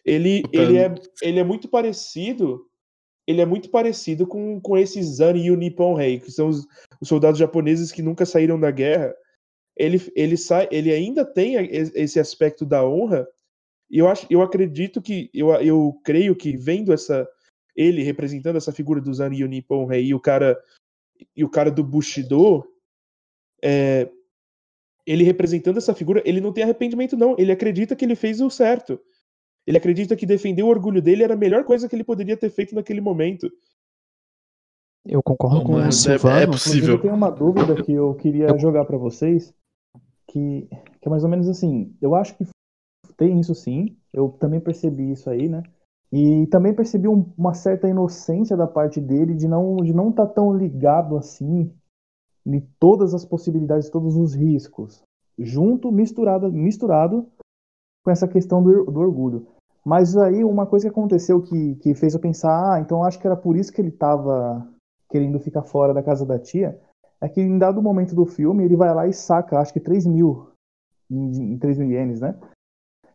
Ele, ele, é, ele é muito parecido. Ele é muito parecido com, com esses Zani e o Rei, que são os, os soldados japoneses que nunca saíram da guerra. Ele, ele, sai, ele ainda tem esse aspecto da honra, e eu, acho, eu acredito que, eu, eu creio que vendo essa, ele representando essa figura do Zani e o Nippon Rei e o cara, e o cara do Bushido, é, ele representando essa figura, ele não tem arrependimento, não. Ele acredita que ele fez o certo. Ele acredita que defender o orgulho dele era a melhor coisa que ele poderia ter feito naquele momento. Eu concordo Não, com o é- é possível. Inclusive, eu tenho uma dúvida que eu queria Eu- jogar pra vocês, que, que é mais ou menos assim. Eu acho que tem isso sim, eu também percebi isso aí, né? E também percebi um- uma certa inocência da parte dele de não de não estar tão ligado assim em todas as possibilidades, todos os riscos, junto, misturado, misturado com essa questão do, do orgulho. Mas aí uma coisa que aconteceu que, que fez eu pensar, ah, então acho que era por isso que ele estava querendo ficar fora da casa da tia, é que em dado momento do filme ele vai lá e saca, acho que 3 mil, em, em 3 mil ienes, né?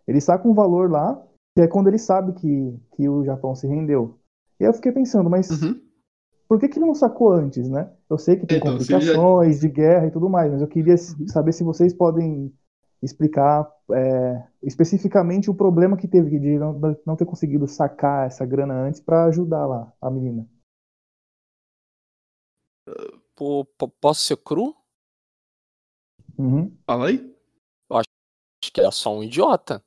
Ele saca um valor lá, que é quando ele sabe que, que o Japão se rendeu. E aí eu fiquei pensando, mas Uhum. por que, que ele não sacou antes, né? Eu sei que tem Então, ele já- complicações de guerra e tudo mais, mas eu queria s- saber se vocês podem explicar é, especificamente o problema que teve de não, não ter conseguido sacar essa grana antes para ajudar lá a menina. Pô, po- posso ser cru? Uhum. Fala aí. Acho que ele é só um idiota.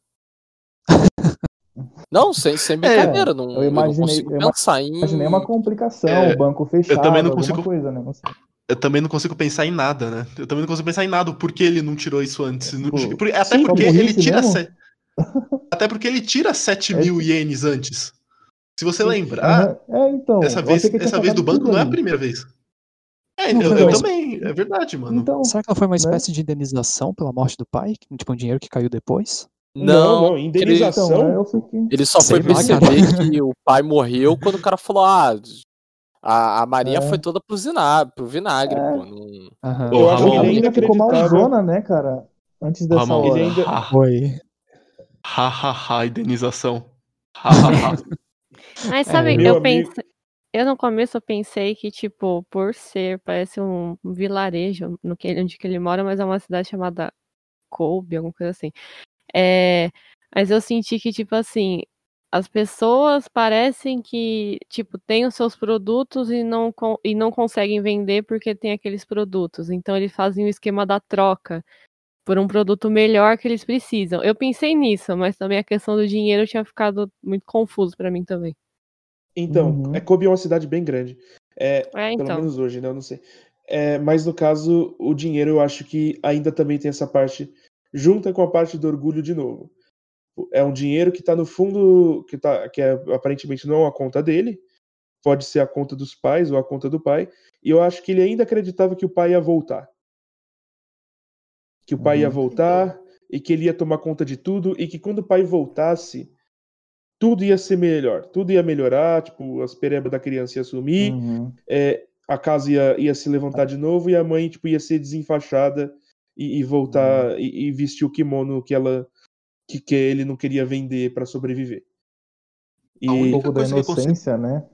Não, sem, sem brincadeira. não, eu eu, não imaginei- consigo eu pensar em. Imaginei uma complicação, É, o banco fechado, também não alguma consigo- coisa, né? Não sei. Eu também não consigo pensar em nada, né? Eu também não consigo pensar em nada. Por que ele não tirou isso antes? Não- Tipo, por- até sim, porque ele tira. Até porque ele tira 7 É mil ienes antes. Se você lembrar, Aham. É, então. dessa eu vez, ele dessa vez do banco não é a primeira vez. É, Não, eu, mas- eu também, é verdade, mano. Então, Será que ela foi uma né? espécie de indenização pela morte do pai? Tipo, um dinheiro que caiu depois? Não, não, ele- indenização. então, né, eu fiquei... Ele só Sei foi lá, perceber que o pai morreu quando o cara falou: Ah, A, a Maria É. foi toda pro vinagre, pro vinagre É. pô. Não... Ô, Eu acho que ele ainda ficou malzona, né, cara? Antes dessa Ramon, hora. Ele ainda- ha, Foi. ha, ha, ha, indenização. Ha, ha, ha. Mas sabe, meu eu amigo- pensei. Eu no começo eu pensei que, tipo, por ser, parece um vilarejo no que ele, onde que ele mora, mas é uma cidade chamada Kobe, alguma coisa assim. É, mas eu senti que, tipo assim, as pessoas parecem que, tipo, têm os seus produtos e não, e não conseguem vender porque tem aqueles produtos. Então eles fazem o esquema da troca por um produto melhor que eles precisam. Eu pensei nisso, mas também a questão do dinheiro tinha ficado muito confuso pra mim também. Então, Uhum. é Kobe é uma cidade bem grande. É, É, Pelo então. menos hoje, né? Eu não sei. É, mas no caso, o dinheiro eu acho que ainda também tem essa parte, junta com a parte do orgulho de novo. É um dinheiro que tá no fundo, que, tá, que é, aparentemente não é a conta dele, pode ser a conta dos pais ou a conta do pai, e eu acho que ele ainda acreditava que o pai ia voltar. Que o pai ia Uhum. voltar e que ele ia tomar conta de tudo e que quando o pai voltasse, tudo ia ser melhor, tudo ia melhorar, tipo, as perebas da criança ia sumir, Uhum. é, a casa ia, ia se levantar de novo e a mãe tipo, ia ser desenfaixada e, e voltar Uhum. e, e vestir o kimono que ela que, que ele não queria vender para sobreviver. E A Um única pouco da coisa que eu consigo- inocência, né?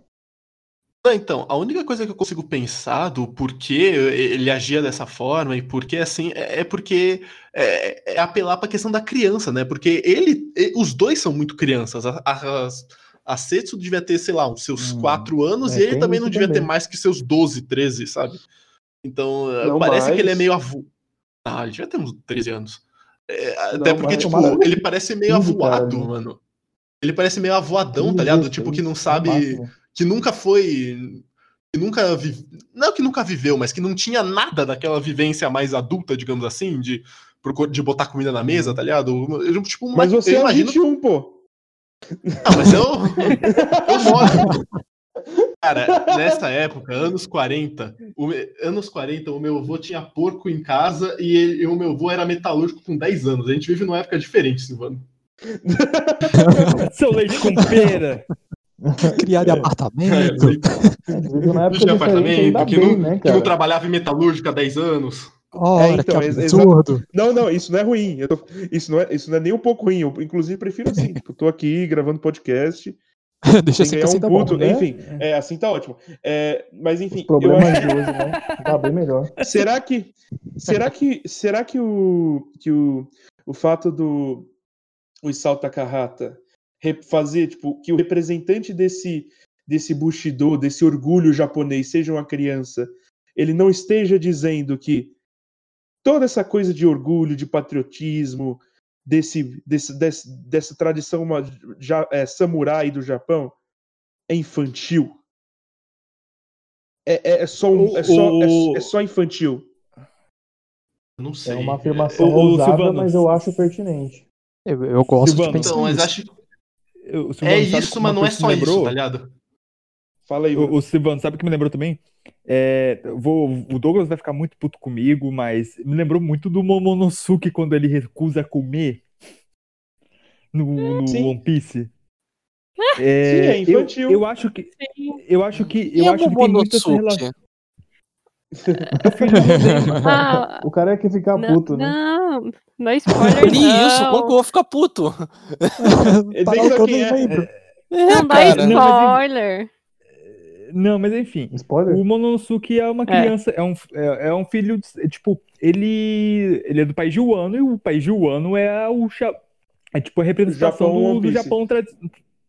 Não, Então, a única coisa que eu consigo pensar do porquê ele agia dessa forma e porquê assim é é porque é, é apelar para a questão da criança, né? Porque ele, os dois são muito crianças. A, a, a Setsu devia ter, sei lá, uns seus Hum, 4 anos é, e ele também não devia ter também. mais que seus 12, 13, sabe? Então, Não parece que ele é mais. meio avô. Ah, ele devia ter uns 13 anos. É, Não, até porque, mas tipo, ele parece meio 15, cara, avoado, né? mano. Ele parece meio avoadão, 15, tá ligado? 16, Tipo, que não no sabe que nunca foi. Que nunca vi... Não que nunca viveu, mas que não tinha nada daquela vivência mais adulta, digamos assim, de, de botar comida na mesa, tá ligado? Eu, tipo, uma- Mas você eu é imagino. 21, pô. Não, mas eu. eu moro. Cara, nessa época, anos 40, o anos 40, o meu avô tinha porco em casa e, ele- e o meu avô era metalúrgico com 10 anos. A gente vive numa época diferente, Silvano. Seu leite com pera. Criado em É, apartamento. É, de na época tinha diferente, apartamento, que, bem, não, né, que não trabalhava em metalúrgica há 10 anos. Ora, É, então, que absurdo. Não, não, isso não é ruim. Eu tô- Isso, não é, isso não é nem um pouco ruim. Eu, inclusive, prefiro assim. tipo, eu tô aqui gravando podcast, Deixa assim assim um tá bom. puto. né? Enfim, é, assim tá ótimo. É, mas enfim, Os problemas acho- de hoje, né? Tá bem melhor. será que será que será que o que o, o fato do o Isao Takahata re- fazer tipo que o representante desse desse bushido desse orgulho japonês seja uma criança ele não esteja dizendo que toda essa coisa de orgulho de patriotismo desse, desse, desse dessa tradição uma- já, é, samurai do Japão é infantil é, é, é só um- é só, é, é só infantil Não sei. É uma afirmação ô, ousada, Silvano, mas eu acho pertinente. Eu, eu gosto Silvano, de pensar Então, mas acho Eu- É isso, mas não é só me isso, lembrou? tá ligado? Fala aí O, o Silvano, sabe o que me lembrou também? É, eu vou, o Douglas vai ficar muito puto comigo, mas me lembrou muito do Momonosuke quando ele recusa comer no, no Sim. One Piece. Sim, é eu- infantil. Eu, acho que eu acho que E eu o acho que tem muito essa Momonosuke? relação. É. Ah, O cara é que fica não, puto, né? não, não é spoiler, Que isso? Como que eu não. vou ficar puto? Ele nem que eu nem é. lembro. Não dá. Não, spoiler. Não, mas enfim. Spoiler? O Momonosuke é uma criança, é, um, é, é um filho, de- é, tipo, ele, ele é do país de Wano e o país de Wano é o é tipo a representação Japão do, do. Japão, tradi-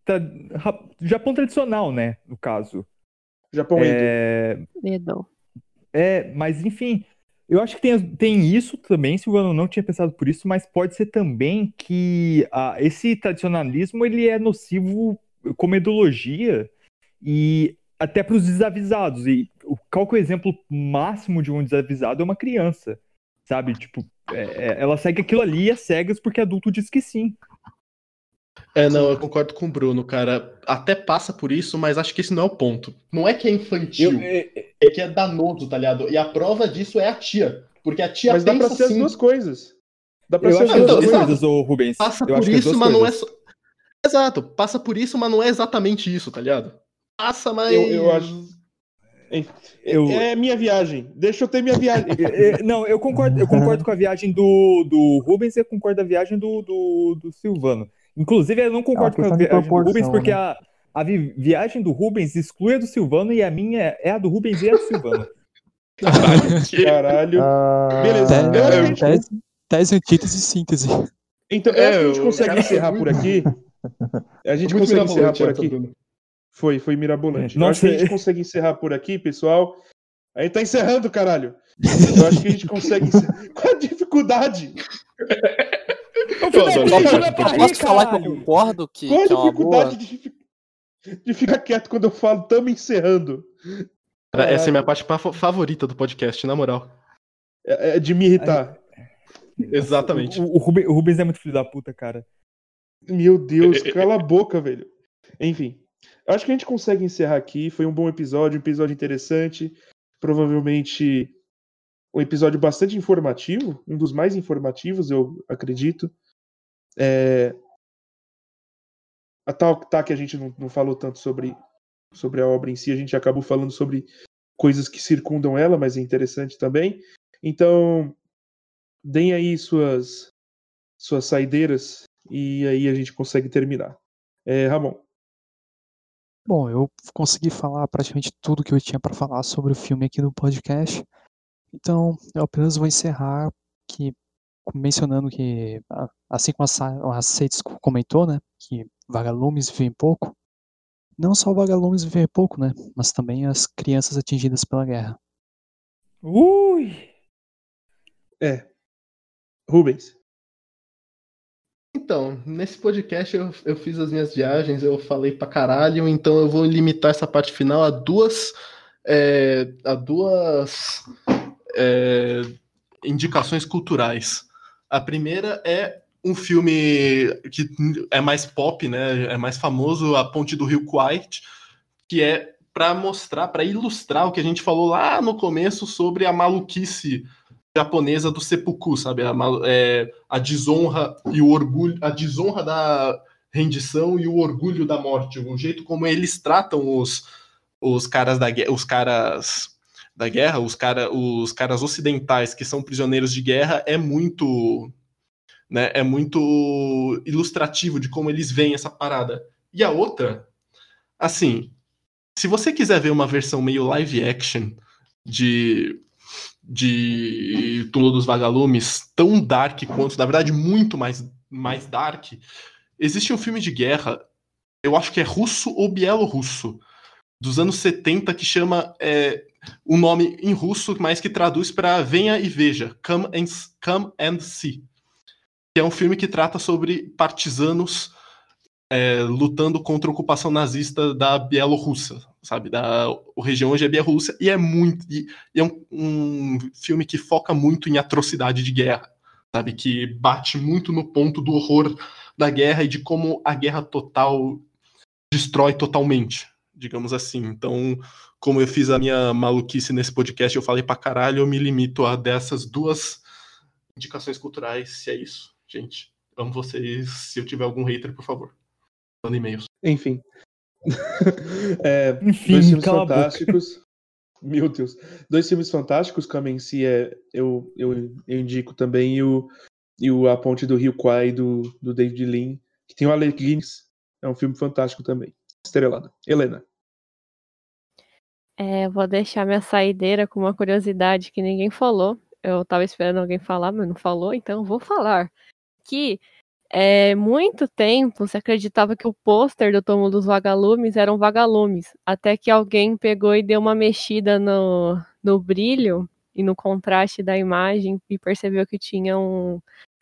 tra- ra- Japão tradicional, né, no caso. Japão Edo. É, Medo. é, mas enfim, eu acho que tem, tem isso também, Silvano não tinha pensado por isso, mas pode ser também que ah, esse tradicionalismo ele é nocivo como ideologia e até para os desavisados. E o- qual que é o exemplo máximo de um desavisado é uma criança, sabe? Tipo, é- é- ela segue aquilo ali às cegas porque adulto diz que sim. É, não, eu concordo com o Bruno, cara. Até passa por isso, mas acho que esse não é o ponto. Não é que é infantil, Eu- é- é que é danoso, tá ligado? E a prova disso é a tia. Porque a tia Mas dá pensa pra ser as assim, duas coisas. Dá pra eu ser acho as as duas Exato. coisas. coisas, ô Rubens. passa Eu acho por que as isso, mas não é coisas. só. Exato, passa por isso, mas não é exatamente isso, tá ligado? Passa, mas. Eu- eu acho- Eu- É minha viagem. Deixa eu ter minha viagem. É, Não, eu concordo, eu concordo com a viagem do, do Rubens e eu concordo com a viagem do, do, do Silvano. Inclusive, eu não concordo com a viagem do Rubens, porque né? a, a vi- viagem do Rubens exclui a do Silvano e a minha é a do Rubens e a do Silvano. Caralho. Ah, Beleza. Tese, tese, antítese e síntese. Então, eu acho que a gente É, consegue encerrar por aqui. A gente consegue encerrar por aqui. Foi, foi mirabolante. eu Nossa, acho que a gente é- consegue encerrar por aqui, pessoal. Aí tá encerrando, caralho. Eu acho que a gente consegue encerrar. Qual a dificuldade? Posso falar que eu concordo que, Qual a que é dificuldade de, de ficar quieto quando eu falo tamo encerrando? Cara, Essa é a minha parte pa- favorita do podcast, na moral. É, é de me irritar. Exatamente. O, o Rubens, o Rubens é muito filho da puta, cara. Meu Deus, cala a boca, velho. Enfim, acho que a gente consegue encerrar aqui. Foi um bom episódio, um episódio interessante. Provavelmente um episódio bastante informativo, um dos mais informativos, eu acredito. É... A tal tá que a gente não, não falou tanto sobre, sobre a obra em si, a gente acabou falando sobre coisas que circundam ela, mas é interessante também. Então, deem aí suas, suas saideiras e aí a gente consegue terminar. É, Ramon. Bom, eu consegui falar praticamente tudo que eu tinha para falar sobre o filme aqui no podcast. Então, eu apenas vou encerrar que mencionando que, assim como a Seitz comentou, né, que vagalumes vivem pouco, não só vagalumes vivem pouco, né, mas também as crianças atingidas pela guerra. Ui! É. Rubens. Então, nesse podcast eu, eu fiz as minhas viagens, eu falei pra caralho, então eu vou limitar essa parte final a duas. é, a duas é, indicações culturais. A primeira é um filme que é mais pop, né? É mais famoso, A Ponte do Rio Kwai, que é para mostrar, para ilustrar o que a gente falou lá no começo sobre a maluquice japonesa do seppuku, sabe? A, é, a desonra e o orgulho, a desonra da rendição e o orgulho da morte, o jeito como eles tratam os, os caras da guerra, os caras da guerra, os, cara, os caras ocidentais que são prisioneiros de guerra é muito né, é muito ilustrativo de como eles veem essa parada. E a outra, assim, se você quiser ver uma versão meio live action de de Túmulo dos Vagalumes, tão dark quanto, na verdade, muito mais, mais dark, existe um filme de guerra, eu acho que é russo ou bielorrusso, dos anos 70, que chama é, um nome em russo, mas que traduz para Venha e Veja, Come and, Come and See. Que é um filme que trata sobre partisanos é, lutando contra a ocupação nazista da Bielorrússia, sabe? Da região hoje é Bielorrússia, e é muito. E, e é um, um filme que foca muito em atrocidade de guerra, sabe? Que bate muito no ponto do horror da guerra e de como a guerra total destrói totalmente, digamos assim. Então, como eu fiz a minha maluquice nesse podcast, eu falei pra caralho, eu me limito a dessas duas indicações culturais, se é isso, gente. Amo vocês. Se eu tiver algum hater, por favor, manda e-mails. Enfim. É, dois Enfim, filmes cala a boca. fantásticos. Meu Deus. Dois filmes fantásticos, em si é, eu, eu, eu indico também e o, e o A Ponte do Rio Kwai do, do David Lean, que tem o Alec Guinness. É um filme fantástico também. Estrelado. Helena. É, vou deixar minha saideira com uma curiosidade que ninguém falou. Eu tava esperando alguém falar, mas não falou, então vou falar. Que é, muito tempo se acreditava que o pôster do Túmulo dos Vagalumes eram vagalumes. Até que alguém pegou e deu uma mexida no, no brilho e no contraste da imagem e percebeu que tinha um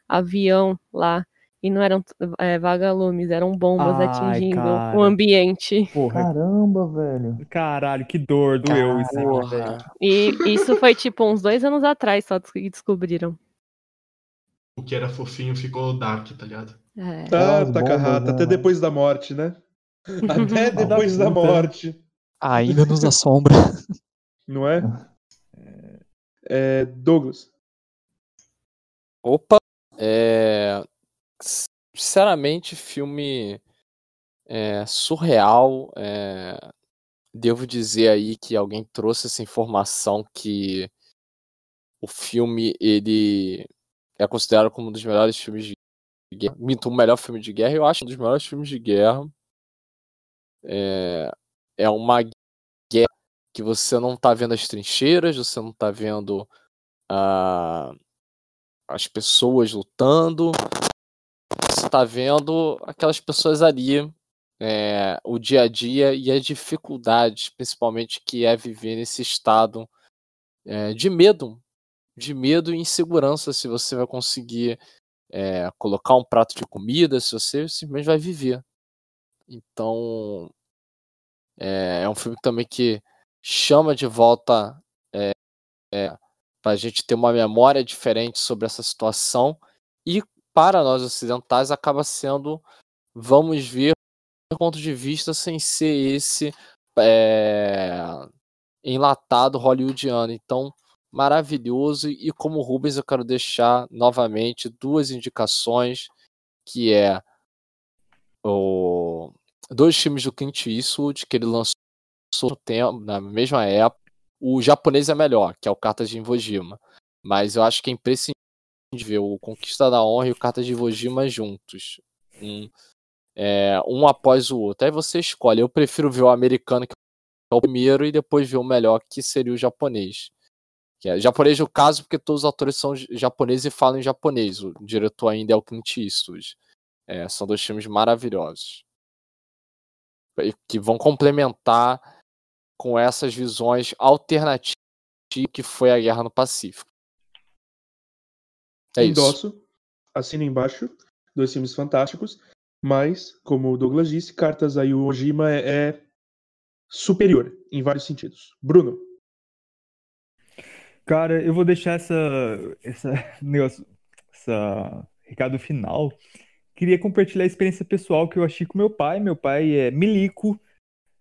avião lá. E não eram é, vagalumes, eram bombas Ai, atingindo cara. o ambiente. Porra, Caramba, velho. caralho, que dor, doeu isso aqui, Porra. velho. E isso foi tipo uns dois anos atrás só que descobriram. O que era fofinho ficou dark, tá ligado? É. Ah, Aquelas Takahata, bombas, até né, depois da morte, né? Até depois da morte, Ainda nos assombra. não é? É, Douglas. Opa! É, sinceramente, filme é, surreal. é, devo dizer aí que alguém trouxe essa informação que o filme ele é considerado como um dos melhores filmes de guerra. Minto, o melhor filme de guerra, eu acho um dos melhores filmes de guerra. É, é uma guerra que você não tá vendo as trincheiras, você não tá vendo uh, as pessoas lutando, você tá vendo aquelas pessoas ali, é, o dia a dia e as dificuldades, principalmente que é viver nesse estado é, de medo, de medo e insegurança se você vai conseguir é, colocar um prato de comida, se você simplesmente vai viver. Então, é, é um filme também que chama de volta é, é, para a gente ter uma memória diferente sobre essa situação e para nós ocidentais acaba sendo vamos ver do ponto de vista sem ser esse é, enlatado hollywoodiano. Então, maravilhoso. E como Rubens, eu quero deixar novamente duas indicações, que é o dois filmes do Clint Eastwood que ele lançou tempo, na mesma época. O japonês é melhor, que é o Cartas de Iwo Jima. Mas eu acho que é imprescindível ver o Conquista da Honra e o Cartas de Iwo Jima juntos. Um, é, um após o outro. Aí você escolhe. Eu prefiro ver o americano, que é o primeiro, e depois ver o melhor, que seria o japonês. Que é japonês no caso, porque todos os atores são japoneses e falam em japonês. O diretor ainda é o Clint Eastwood. É, são dois filmes maravilhosos. Que vão complementar com essas visões alternativas que foi a Guerra no Pacífico. É Endosso, isso. assina embaixo. Dois filmes fantásticos. Mas, como o Douglas disse, Cartas aí o Ojima é, é superior em vários sentidos. Bruno. Cara, eu vou deixar essa, essa negócio, essa recado final. Queria compartilhar a experiência pessoal que eu achei com meu pai. Meu pai é milico,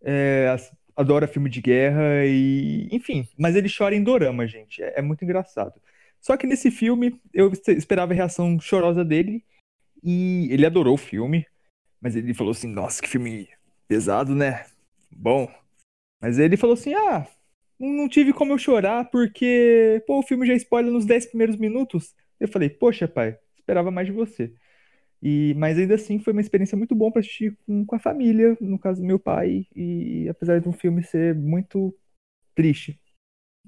é, adora filme de guerra e, enfim, mas ele chora em dorama, gente. É, é muito engraçado. Só que nesse filme eu esperava a reação chorosa dele e ele adorou o filme, mas ele falou assim: "Nossa, que filme pesado, né? Bom". Mas ele falou assim: "Ah, não tive como eu chorar porque, pô, o filme já spoiler nos 10 primeiros minutos. Eu falei, poxa, pai, esperava mais de você. E, mas ainda assim foi uma experiência muito boa para assistir com, com a família, no caso do meu pai, e apesar de um filme ser muito triste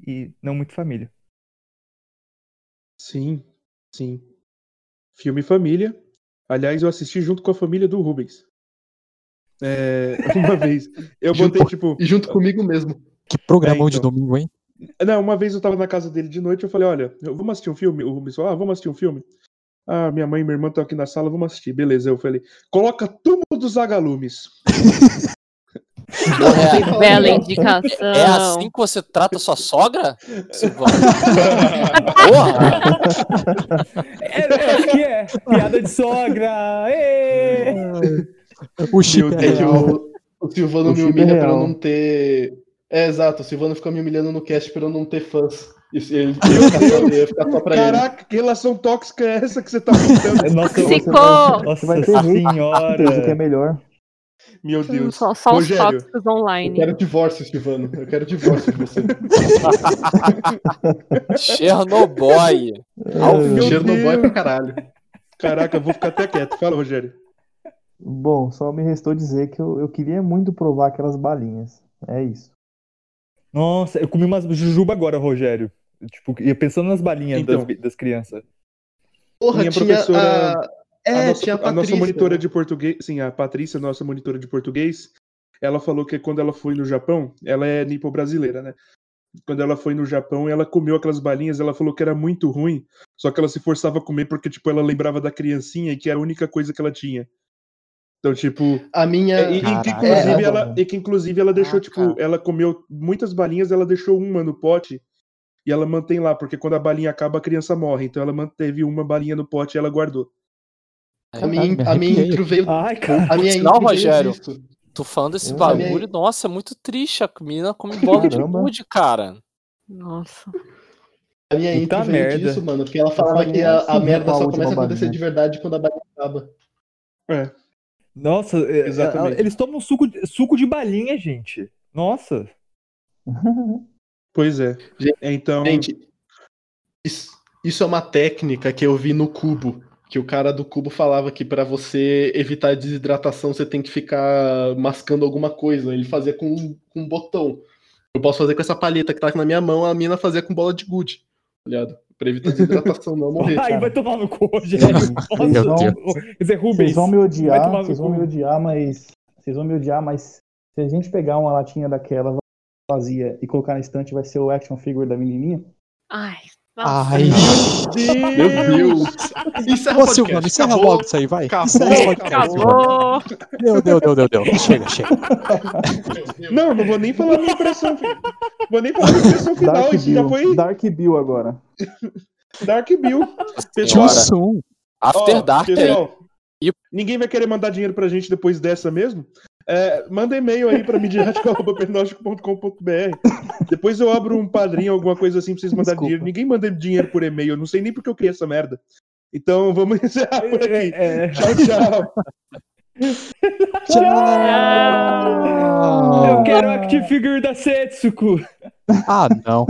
e não muito família. Sim, sim. Filme família. Aliás, eu assisti junto com a família do Rubens. É, uma vez. Eu botei, junto, tipo. E junto comigo mesmo. Que programão É, de então. domingo, hein? Não, uma vez eu tava na casa dele de noite, eu falei, olha, eu- vamos assistir um filme? O Rubens falou, ah, vamos assistir um filme? Ah, minha mãe e minha irmã estão aqui na sala, vamos assistir. Beleza, eu falei, coloca Túmulo dos Agalumes. É, Bela indicação. é assim que você trata sua sogra? Silvano? Porra! É, é, acho que é. Piada de sogra! Ê! O chip Meu é É o, o Silvano O me humilha é pra não ter. É, exato, o Silvano fica me humilhando no cast pra eu não ter fãs. E ele ia ficar só, ele. Caraca, que relação tóxica é essa que você tá contando? Nossa, Ficou. nossa Você vai ter hate, senhora! Coisa que é melhor. Meu Deus. Só, só os tóxicos Eu online. quero divórcio, Silvano. Eu quero divórcio de você. Chernobyl. Vivo. Chernobyl é pra caralho. Caraca, eu vou ficar até quieto. Fala, Rogério. Bom, só me restou dizer que eu, eu queria muito provar aquelas balinhas. É isso. Nossa, eu comi umas jujuba agora, Rogério. Tipo, ia pensando nas balinhas Então. das, das crianças. Porra, Minha tinha professora- a... É, a, nossa, tinha a a nossa monitora de português, sim, a Patrícia, nossa monitora de português, ela falou que quando ela foi no Japão, ela é nipo-brasileira, né? Quando ela foi no Japão, ela comeu aquelas balinhas, ela falou que era muito ruim, só que ela se forçava a comer porque, tipo, ela lembrava da criancinha e que era a única coisa que ela tinha. Então, tipo, A minha... e, e que, inclusive, É, ela, e que inclusive ela deixou, Ah, tipo, cara. ela comeu muitas balinhas, ela deixou uma no pote e ela mantém lá, porque quando a balinha acaba, a criança morre. Então ela manteve uma balinha no pote e ela guardou. A minha, a minha intro veio... Ai, cara. A minha veio Rogério. disso. Tô falando desse Eu bagulho, também. nossa, é muito triste. A menina come bola de gude, cara. Nossa. A minha Puta intro veio merda. disso, mano. Porque ela falava que a, a merda só começa a acontecer balinha. de verdade quando a balinha acaba. É. Nossa, é, Exatamente. eles tomam suco, de- suco de balinha, gente. Nossa! Pois é. Gente, Então, Gente, isso, isso é uma técnica que eu vi no cubo. Que o cara do cubo falava que pra você evitar a desidratação você tem que ficar mascando alguma coisa. Ele fazia com um, com um botão. Eu posso fazer com essa palheta que tá aqui na minha mão, a mina fazia com bola de gude. Tá ligado? Pra evitar desidratação, não morrer. Ai, vai tomar no cu. Vocês Nossa, vão, Quer dizer, Rubens. vocês vão me odiar, vocês vão me odiar, mas. Vocês vão me odiar, mas se a gente pegar uma latinha daquela vazia e colocar na estante, vai ser o action figure da menininha? Ai. Ai. Meu Deus! Encerra o Ô. Silvano, encerra Acabou. logo isso aí, vai. Acabou, Encerra. Acabou. Deu, deu, deu, deu, deu. Chega, chega. não, não vou nem falar minha impressão. Vou nem falar minha impressão final. Dark Isso já Bill. foi Dark Bill agora. Dark Bill. Tio Pessoal, Sum. After Ó, Dark aí. pessoal, E- Ninguém vai querer mandar dinheiro pra gente depois dessa mesmo? É, manda e-mail aí pra midiático.pernóstico.com.br. Depois eu abro um padrinho, alguma coisa assim pra vocês mandarem Desculpa. dinheiro. Ninguém manda dinheiro por e-mail. Eu não sei nem porque eu criei essa merda. Então vamos encerrar por aqui. É, Tchau, tchau. eu Tchau. quero action figure da Setsuko. Ah, não.